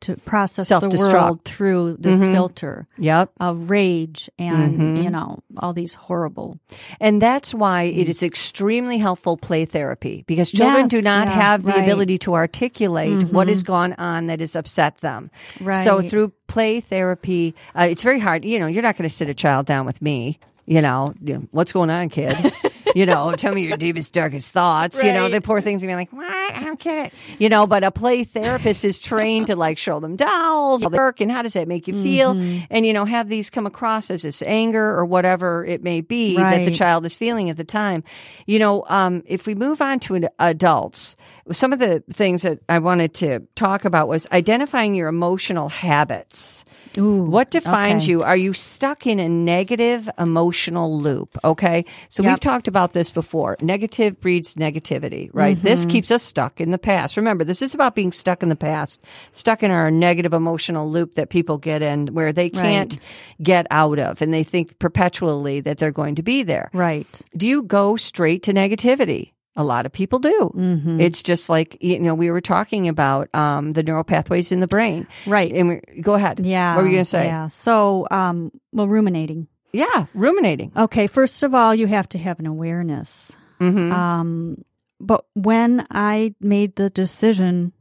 to process the world through this filter yep. of rage and you know all these horrible And that's why it is extremely helpful play therapy because children Yes, do not yeah, have the right. Mm-hmm. ability to articulate what has gone on that has upset them. right. So through play therapy, uh, it's very hard. You know, you're not going to sit a child down with me. You know, you know, what's going on, kid? you know, tell me your deepest, darkest thoughts. You know, Right. the poor things gonna be like, what? I don't get it. You know, but a play therapist is trained to like show them dolls, work, and how does that make you feel? Mm-hmm. And, you know, have these come across as this anger or whatever it may be that the child is feeling at the time. You know, um, if we move on to an, adults, some of the things that I wanted to talk about was identifying your emotional habits. Ooh, What defines okay. you? Are you stuck in a negative emotional loop? Okay. So we've talked about this before. Negative breeds negativity, right? This Mm-hmm. keeps us stuck in the past. Remember, this is about being stuck in the past, stuck in our negative emotional loop that people get in where they can't get out of and they think perpetually that they're going to be there. Right. Do you go straight to negativity? A lot of people do. Mm-hmm. It's just like, you know, we were talking about um, the neural pathways in the brain. Right. And we, go ahead. Yeah. What were you going to say? Yeah. So, um, well, ruminating. Yeah, ruminating. Okay. First of all, you have to have an awareness. Mm-hmm. Um, but when I made the decision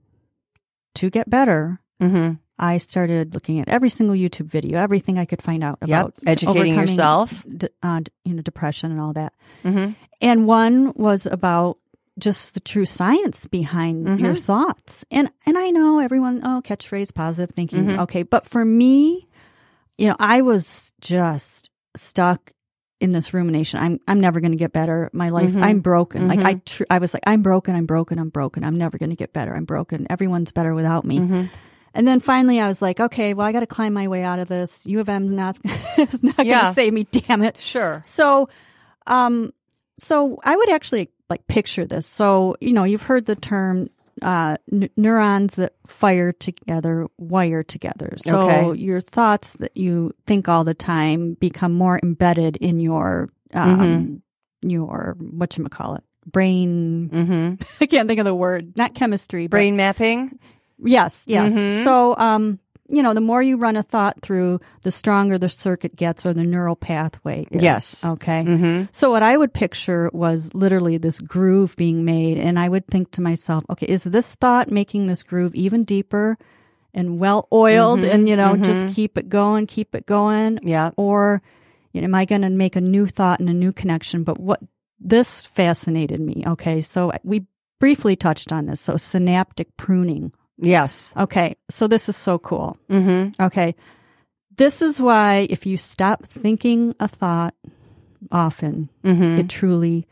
to get better, mm-hmm. I started looking at every single YouTube video, everything I could find out Yep. about Educating yourself. uh, you know, depression and all that. Mm-hmm. And one was about just the true science behind Mm-hmm. your thoughts. And and I know everyone, oh, catchlife, positive thinking. Mm-hmm. Okay. But for me, you know, I was just stuck in this rumination. I'm I'm never going to get better. My life, Mm-hmm. I'm broken. Like I tr- I was like, I'm broken, I'm broken, I'm broken. I'm never going to get better. I'm broken. Everyone's better without me. Mm-hmm. And then finally, I was like, okay, well, I got to climb my way out of this. U of M not is not going to save me. Damn it. Sure. So, um, so I would actually like picture this. So, you know, you've heard the term uh, n- neurons that fire together wire together. So Okay. your thoughts that you think all the time become more embedded in your um, your what you call it brain. Mm-hmm. I can't think of the word. Not chemistry. but- Brain mapping. Yes, yes. Mhm. So, um, you know, the more you run a thought through, the stronger the circuit gets or the neural pathway. is. Yes. Okay. Mm-hmm. So what I would picture was literally this groove being made, and I would think to myself, okay, is this thought making this groove even deeper and well oiled, Mm-hmm. and you know, just keep it going, keep it going, Yeah. or you know, am I going to make a new thought and a new connection? But what this fascinated me. Okay, so we briefly touched on this. So synaptic pruning. Yes. Okay, so this is so cool. Mm-hmm. Okay, this is why if you stop thinking a thought often, Mm-hmm. it truly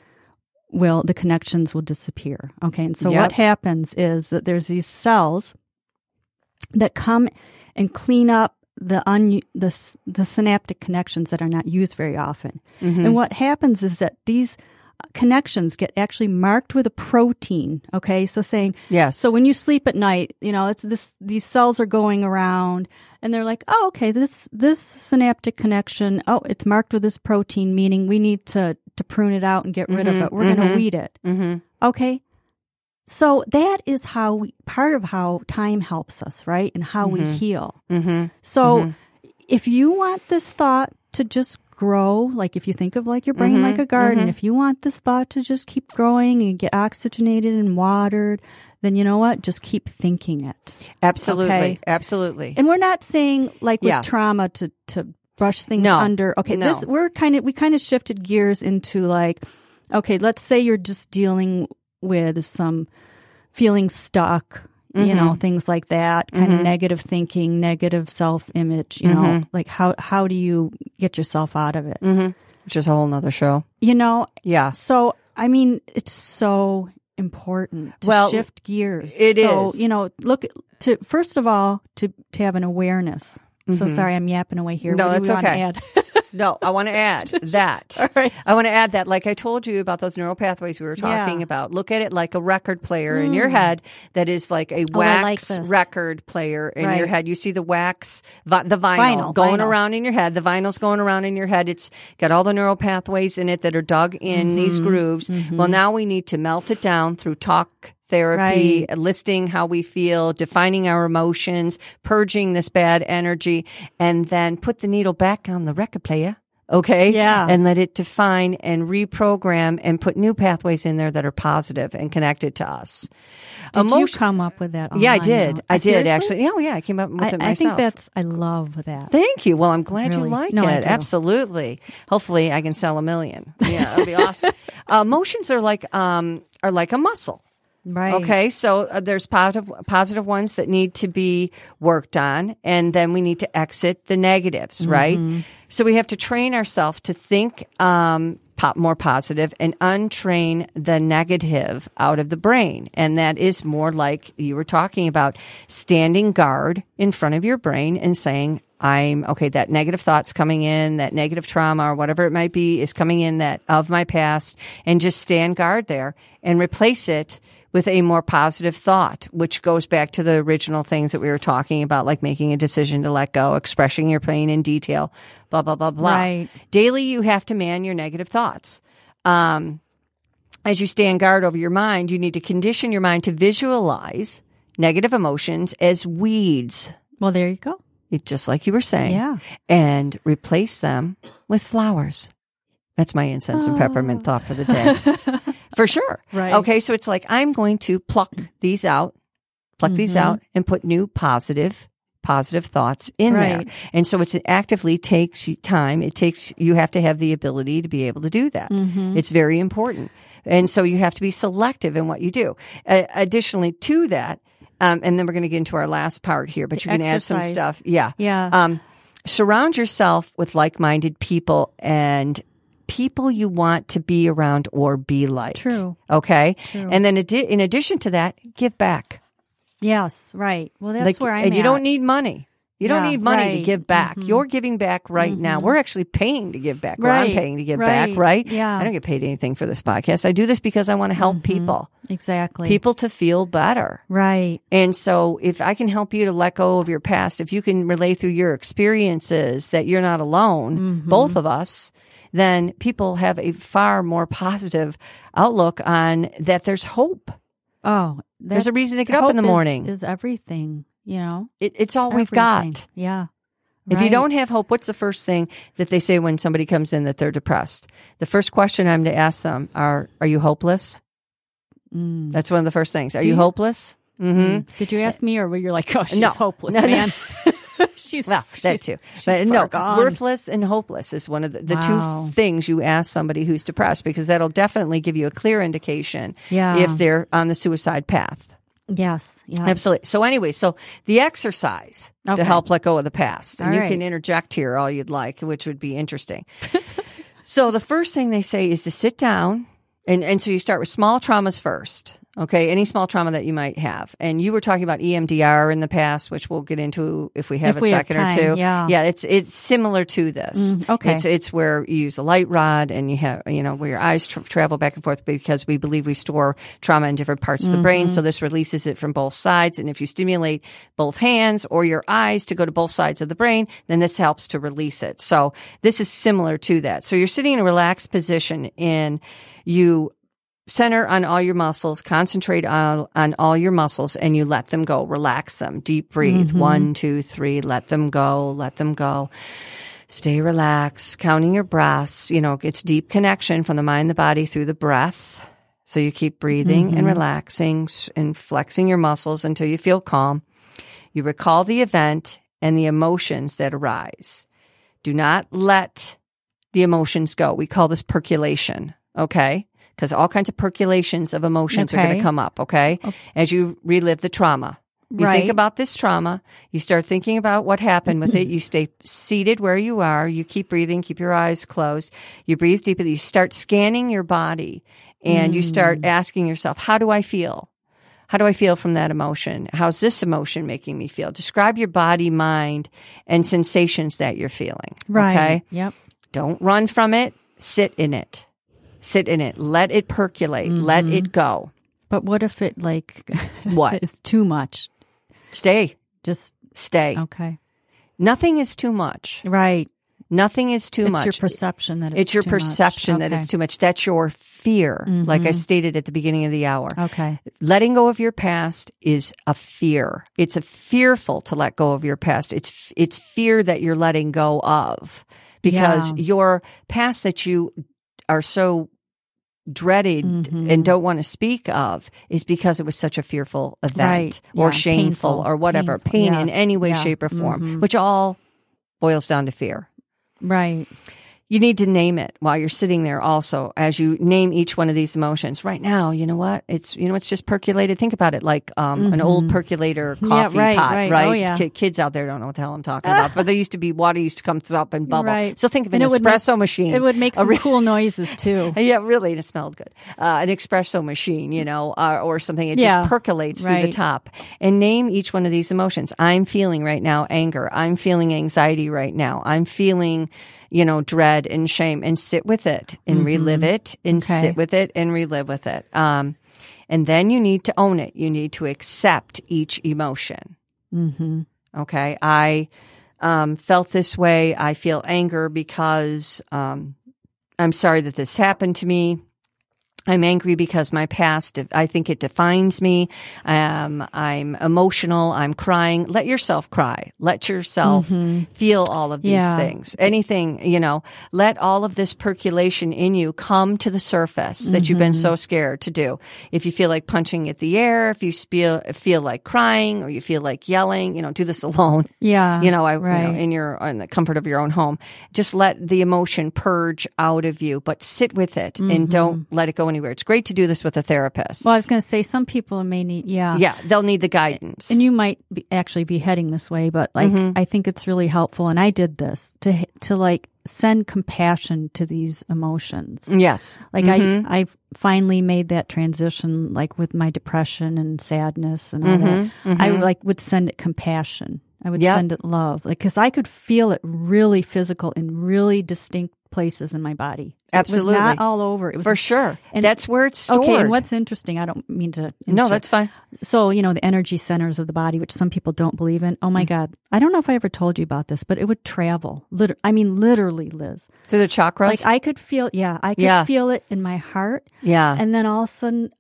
will, the connections will disappear. Okay, and so Yep. what happens is that there's these cells that come and clean up the un the the synaptic connections that are not used very often. Mm-hmm. And what happens is that these connections get actually marked with a protein. Okay, so saying Yes. so when you sleep at night, you know, it's this these cells are going around and they're like, "Oh, okay, this this synaptic connection, oh, it's marked with this protein meaning we need to to prune it out and get rid of it. We're going to weed it." Mm-hmm. Okay? So that is how we part of how time helps us, right? And how we heal. Mm-hmm. So if you want this thought to just grow, like if you think of like your brain like mm-hmm, a garden, mm-hmm. if you want this thought to just keep growing and get oxygenated and watered, then you know what? Just keep thinking it. Absolutely. Okay. Absolutely. And we're not saying like with Yeah. trauma to to brush things No. under. Okay, No. this we're kind of we kind of shifted gears into like okay, let's say you're just dealing with some feeling stuck, you Mm-hmm. know, things like that, kind of negative thinking, negative self-image, you know, Mm-hmm. like how how do you get yourself out of it? Which is a whole nother show. You know, Yeah. so I mean, it's so important to Well, shift gears. it so, is. You know, look to first of all to to have an awareness. So Mhm. sorry, I'm yapping away here. No, What that's okay. No, I want to add that. All right. I want to add that, like I told you about those neural pathways we were talking Yeah. about. Look at it like a record player in your head that is like a Oh, I like wax record player in your head. You see the wax, vi- the vinyl, Vinyl, going vinyl. around in your head. The vinyl's going around in your head. It's got all the neural pathways in it that are dug in these Mm-hmm. grooves. Well, now we need to melt it down through talk therapy, Right. listing how we feel, defining our emotions, purging this bad energy, and then put the needle back on the record player. Okay. Yeah. And let it define and reprogram and put new pathways in there that are positive and connected to us. Did you come up with that? yeah, I did. though? I Uh, did seriously? actually. Oh, yeah. I came up with I, it I think that's. I love that. Thank you. Well, I'm glad you like No, it. Absolutely. Hopefully, I can sell a million. Yeah, that'll be awesome. Uh, emotions are like um, are like a muscle. Right. Okay, so uh, there's positive positive ones that need to be worked on, and then we need to exit the negatives, right? So we have to train ourselves to think um, po- more positive and untrain the negative out of the brain, and that is more like you were talking about standing guard in front of your brain and saying. I'm okay. That negative thoughts coming in, that negative trauma or whatever it might be is coming in that of my past and just stand guard there and replace it with a more positive thought, which goes back to the original things that we were talking about, like making a decision to let go, expressing your pain in detail, blah, blah, blah, blah. Right. Daily, you have to man your negative thoughts. Um, as you stand guard over your mind, you need to condition your mind to visualize negative emotions as weeds, Well, there you go. It- just like you were saying, Yeah. and replace them with flowers. That's my incense and peppermint thought for the day. for sure. Right. Okay. So it's like, I'm going to pluck these out, pluck these Mm-hmm. out and put new positive, positive thoughts in there. And so it's, it actively takes time. It takes, you have to have the ability to be able to do that. Mm-hmm. It's very important. And so you have to be selective in what you do. Uh, additionally to that, um, and then we're going to get into our last part here, but you can add some stuff. Yeah. Yeah. Um, surround yourself with like-minded people and people you want to be around or be like. True. Okay. True. And then adi- in addition to that, give back. Yes. Right. Well, that's Like, where I'm and you at. don't need money. You don't need money to right. Mm-hmm. give back. You're giving back right now. We're actually paying to give back. Or I'm paying to give right, back, right? yeah. I don't get paid anything for this podcast. I do this because I want to help people, exactly. people to feel better. Right. And so, if I can help you to let go of your past, if you can relay through your experiences that you're not alone, Mm-hmm. both of us, then people have a far more positive outlook on that there's hope. Oh, There's a reason to get up in the morning. Is, everything. You know. It, it's all we've got. Yeah. If you don't have hope, what's the first thing that they say when somebody comes in that they're depressed? The first question I'm to ask them are, "Are you hopeless?" Mm. That's one of the first things. Are you you- hopeless? Mm-hmm. Did you ask me, or were you like, oh, she's No. hopeless, No, no. she's Well, that she's- too. But no, gone. worthless and hopeless is one of the, the Wow. two things you ask somebody who's depressed because that'll definitely give you a clear indication Yeah. if they're on the suicide path. Yes. Yeah. Absolutely. So anyway, so the exercise Okay. to help let go of the past, and All you right. can interject here all you'd like, which would be interesting. so the first thing they say is to sit down, and and so you start with small traumas first. Okay, any small trauma that you might have, and you were talking about EMDR in the past, which we'll get into if we have If a we have second time, or two. yeah. yeah, it's it's similar to this. Mm, okay. it's it's where you use a light rod, and you have you know where your eyes tra- travel back and forth because we believe we store trauma in different parts of the brain. Mm-hmm. So this releases it from both sides, and if you stimulate both hands or your eyes to go to both sides of the brain, then this helps to release it. So this is similar to that. So you're sitting in a relaxed position, and you center on all your muscles, concentrate on, on all your muscles, and you let them go. Relax them. Deep breathe. Mm-hmm. One, two, three. Let them go. Let them go. Stay relaxed, counting your breaths. You know, it's deep connection from the mind, the body through the breath. So you keep breathing and mm-hmm. relaxing and flexing your muscles until you feel calm. You recall the event and the emotions that arise. Do not let the emotions go. We call this percolation. Okay. Because all kinds of percolations of emotions are going to come up. Okay. As you relive the trauma. You think about this trauma. You start thinking about what happened with it. You stay seated where you are. You keep breathing. Keep your eyes closed. You breathe deeply. You start scanning your body and you start mm. asking yourself, how do I feel? How do I feel from that emotion? How's this emotion making me feel? Describe your body, mind, and sensations that you're feeling. Right. Okay. Yep. Don't run from it. Sit in it. Sit in it. Let it percolate. Let it go. But what if it like What? is too much? Stay. Just Stay. okay. Nothing is too much. Right. Nothing is too it's much. your perception that it's, It's your perception that Okay. Mm-hmm. it's too much. That's your fear, like I stated at the beginning of the hour. Okay. Letting go of your past is a fear. It's a fearful to let go of your past. It's it's fear that you're letting go of because Yeah. your past that you are so dreaded Mm-hmm. and don't want to speak of is because it was such a fearful event Right. or Yeah. shameful Painful. or whatever Painful. pain in any way Yeah. shape or form Mhm. which all boils down to fear Right. You need to name it while you're sitting there also as you name each one of these emotions right now you know what it's you know it's just percolated think about it like um, an old percolator Mm-hmm. Yeah, coffee right, pot right. right, Oh, yeah. Ki- kids out there don't know what the hell i'm talking about but there used to be water used to come up and bubble Right. so think of an would make- espresso machine It would make some re- cool noises too. yeah, really, and it smelled good. Uh, an espresso machine, you know, uh, or something. It Yeah, just percolates through the top. And name each one of these emotions. I'm feeling right now anger. I'm feeling anxiety right now. I'm feeling, you know, dread and shame. And sit with it and relive it and Mm-hmm. Okay. sit with it and relive with it. Um, and then you need to own it. You need to accept each emotion. Mm-hmm. Okay. I um, felt this way. I feel anger because um, I'm sorry that this happened to me. I'm angry because my past, I think it defines me. Um, I'm emotional. I'm crying. Let yourself cry. Let yourself mm-hmm. feel all of these Yeah. things. Anything, you know, let all of this percolation in you come to the surface that you've been so mm-hmm. scared to do. If you feel like punching at the air, if you feel, feel like crying or you feel like yelling, you know, do this alone Yeah. you know, I, you know, in your in the comfort of your own home. Just let the emotion purge out of you, but sit with it and don't mm-hmm. let it go anywhere. It's great to do this with a therapist. Mm-hmm. well, I was going to say some people may need, yeah. yeah, they'll need the guidance. And you might be, actually be heading this way, but like Mm-hmm. I think it's really helpful, and I did this to to like send compassion to these emotions. yes, Like Mm-hmm. I, I finally made that transition, like with my depression and sadness and all that. I like would send it compassion. I would Mm-hmm. Yep. send it love, like because I could feel it really physical in really distinct places in my body. It Absolutely. was not all over. It was for sure. and- that's where it's stored. Okay, and what's interesting, I don't mean to. no, that's fine. So, you know, the energy centers of the body, which some people don't believe in. Oh my Mm. God. I don't know if I ever told you about this, but it would travel. Liter- I mean, literally, Liz. To the chakras. Like I could feel, yeah, I could Yeah. feel it in my heart. yeah, And then all of a sudden,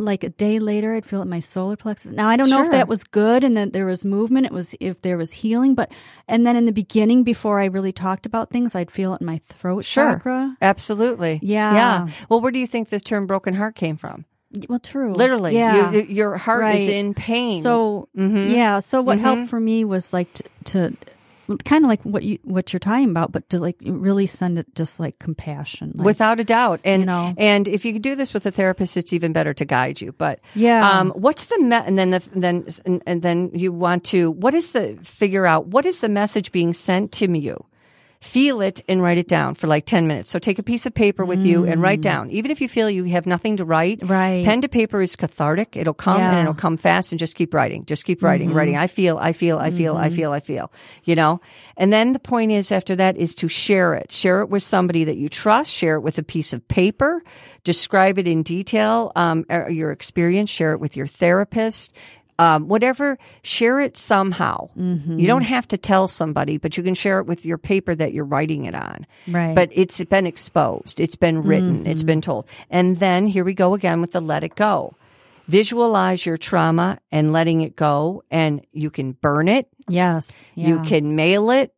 like a day later, I'd feel it in my solar plexus. Now, I don't know Sure. if that was good and that there was movement. It was, if there was healing, but, and then in the beginning, before I really talked about things, I'd feel it in my throat sure, chakra. absolutely. Yeah. yeah. Well, where do you think the term "broken heart" came from? Well, true. Literally, Yeah. you, your heart is in pain. So mm-hmm. yeah, so what mm-hmm. helped for me was like to, to kind of like what you what you're talking about, but to like really send it just like compassion. Like, without a doubt and You know. and if you could do this with a therapist it's even better to guide you but Yeah. um what's the me- and then the then and, and then you want to what is the figure out what is the message being sent to you feel it and write it down for like 10 minutes. So take a piece of paper with you and write down. Even if you feel you have nothing to write Mm. Right. pen to paper is cathartic. It'll come and it'll come fast and just keep writing. Just keep writing writing. I feel i feel i feel i feel i feel you know? And then the point is after that is to share it. Share it with somebody that you trust. Share it with a piece of paper. Describe it in detail um, uh, your experience. Share it with your therapist um, whatever, share it somehow. You don't have to tell somebody, but you can share it with your paper that you're writing it on. Right. But it's been exposed, it's been written, it's been told. And then here we go again with the let it go. Visualize your trauma and letting it go, and you can burn it, yes, yeah. you can mail it.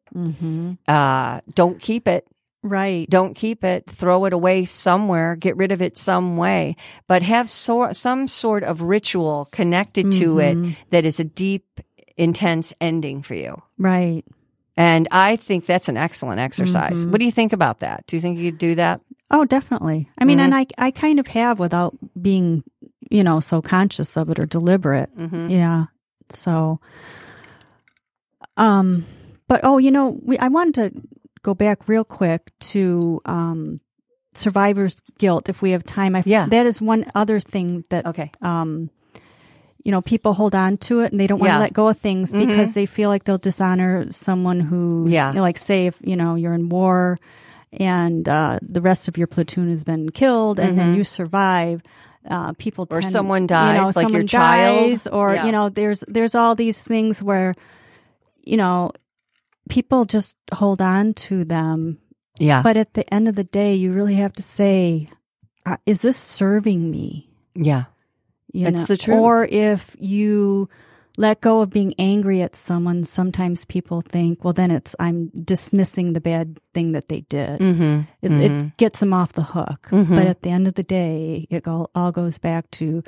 Uh, don't keep it. Right. Don't keep it. Throw it away somewhere. Get rid of it some way. But have so, some sort of ritual connected to it mm-hmm. that is a deep, intense ending for you. right. And I think that's an excellent exercise. Mm-hmm. What do you think about that? Do you think you'd do that? Oh, definitely. I mean, and mm-hmm. I I kind of have without being, you know, so conscious of it or deliberate. Yeah. So, um, but oh, you know, we I wanted to go back real quick to um survivor's guilt if we have time. I Yeah. that is one other thing that Okay. um you know people hold on to it and they don't want to Yeah. let go of things because they feel like they'll dishonor someone who's Yeah. you know, like say if you know you're in war and uh, the rest of your platoon has been killed and then you survive uh, people Mm-hmm. Or tend, someone you dies, know, like your someone child. dies, or Yeah. you know there's there's all these things where you know people just hold on to them Yeah. but at the end of the day you really have to say uh, is this serving me yeah. you It's know? the truth. Or if you let go of being angry at someone, sometimes people think, well, then it's I'm dismissing the bad thing that they did. Mm-hmm. It, it gets them off the hook. But at the end of the day, it all, all goes back to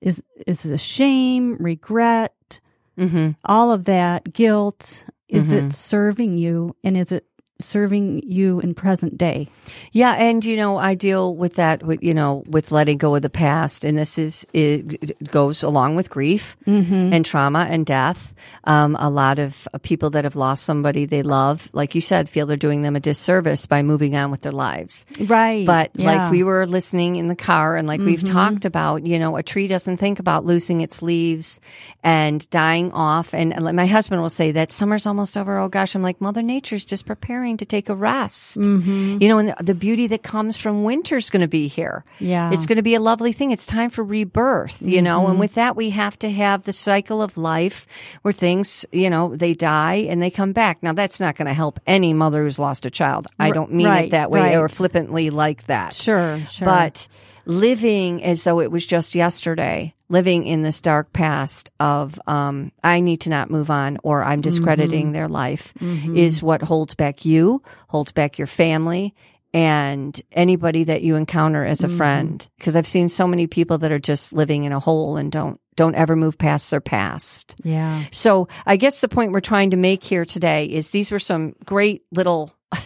is is it shame, regret, Mm-hmm. all of that guilt. Is it mm-hmm. serving you, and is it serving you in present day. Yeah, and you know, I deal with that. With, you know, with letting go of the past, and this is it goes along with grief and trauma and death. Um, a lot of people that have lost somebody they love, like you said, feel they're doing them a disservice by moving on with their lives. Right. But Yeah. Mm-hmm. like we were listening in the car, and like we've talked about, you know, a tree doesn't think about losing its leaves and dying off. And, and my husband will say that summer's almost over. Oh gosh, I'm like Mother Nature's just preparing to take a rest. Mm-hmm. You know, and the, beauty that comes from winter's going to be here. Yeah. it's going to be a lovely thing. It's time for rebirth. You know, Mm-hmm. and with that we have to have the cycle of life where things, you know, they die and they come back. Now that's not going to help any mother who's lost a child. I don't mean right, it that way right. or flippantly like that. Sure, sure. But living as though it was just yesterday, living in this dark past of um, I need to not move on or I'm discrediting Mm-hmm. their life is what holds back you, holds back your family. And anybody that you encounter as a Mm-hmm. friend, because I've seen so many people that are just living in a hole and don't don't ever move past their past. yeah. So I guess the point we're trying to make here today is these were some great little,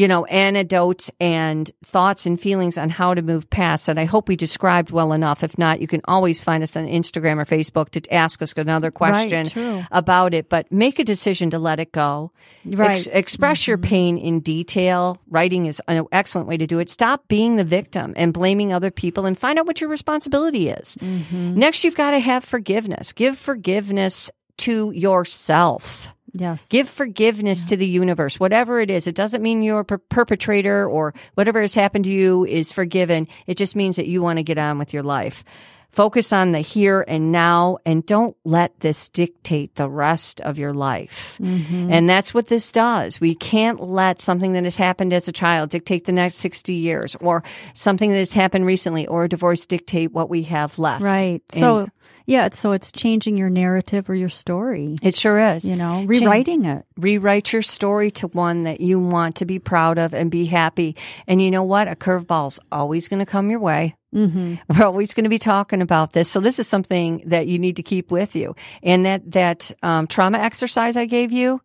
you know, anecdotes and thoughts and feelings on how to move past. And I hope we described well enough. If not, you can always find us on Instagram or Facebook to ask us another question true. about it. But make a decision to let it go. Right. Ex- express your mm-hmm. pain in detail. Writing is an excellent way to do it. Stop being the victim and blaming other people and find out what your responsibility is. Mm-hmm. Next, you've got to have forgiveness. Give forgiveness to yourself. Yes. Give forgiveness to the universe, whatever it is. It doesn't mean you're a per- perpetrator or whatever has happened to you is forgiven. It just means that you want to get on with your life. Focus on the here and now and don't let this dictate the rest of your life. Mm-hmm. And that's what this does. We can't let something that has happened as a child dictate the next 60 years or something that has happened recently or a divorce dictate what we have left. Right. And So, yeah, so it's changing your narrative or your story, it sure is. you know, rewriting it. rewrite your story to one that you want to be proud of and be happy. And you know what? A curveball's always going to come your way. Mm-hmm. We're always going to be talking about this. So this is something that you need to keep with you. And that, that, um, trauma exercise I gave you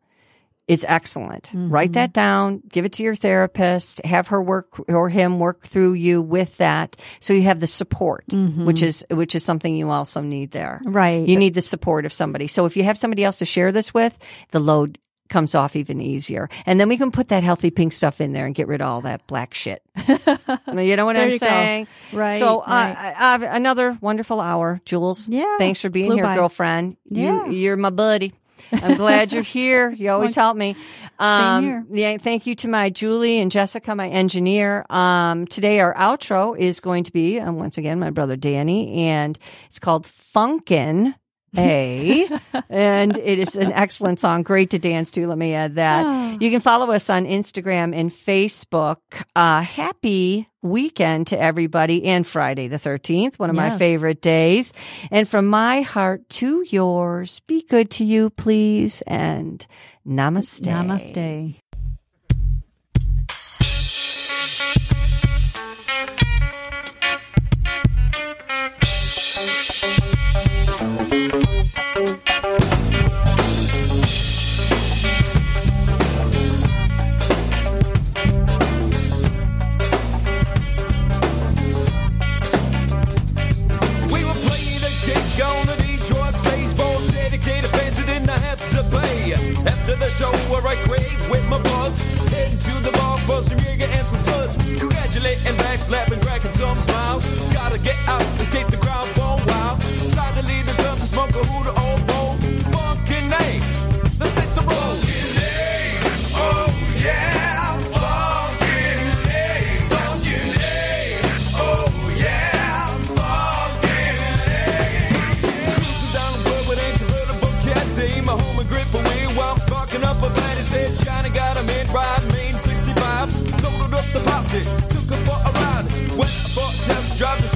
is excellent. Write that down, give it to your therapist, have her work or him work through you with that. So you have the support, which is, which is something you also need there. Right. You need the support of somebody. So if you have somebody else to share this with, the load comes off even easier. And then we can put that healthy pink stuff in there and get rid of all that black shit. you know what I'm you go. saying? Right, So uh, right. uh, another wonderful hour, Jules. Yeah, Thanks for being flew here, by. girlfriend. Yeah. You, you're my buddy. I'm glad you're here. You always help me. Um, here. Yeah, thank you to my Julie and Jessica, my engineer. Um, today our outro is going to be, um, once again, my brother Danny, and it's called Funkin' A, and it is an excellent song, great to dance to. Let me add that. You can follow us on Instagram and Facebook. Uh, happy weekend to everybody, and Friday the thirteenth, one of my favorite days. And from my heart to yours, be good to you, please, and namaste. Namaste. The show, where I quick with my buds, heading to the bar for some Jaeger and some suds. Congratulating, backslapping, cracking some smiles. Gotta get out, up took her for a ride. Went for a test drive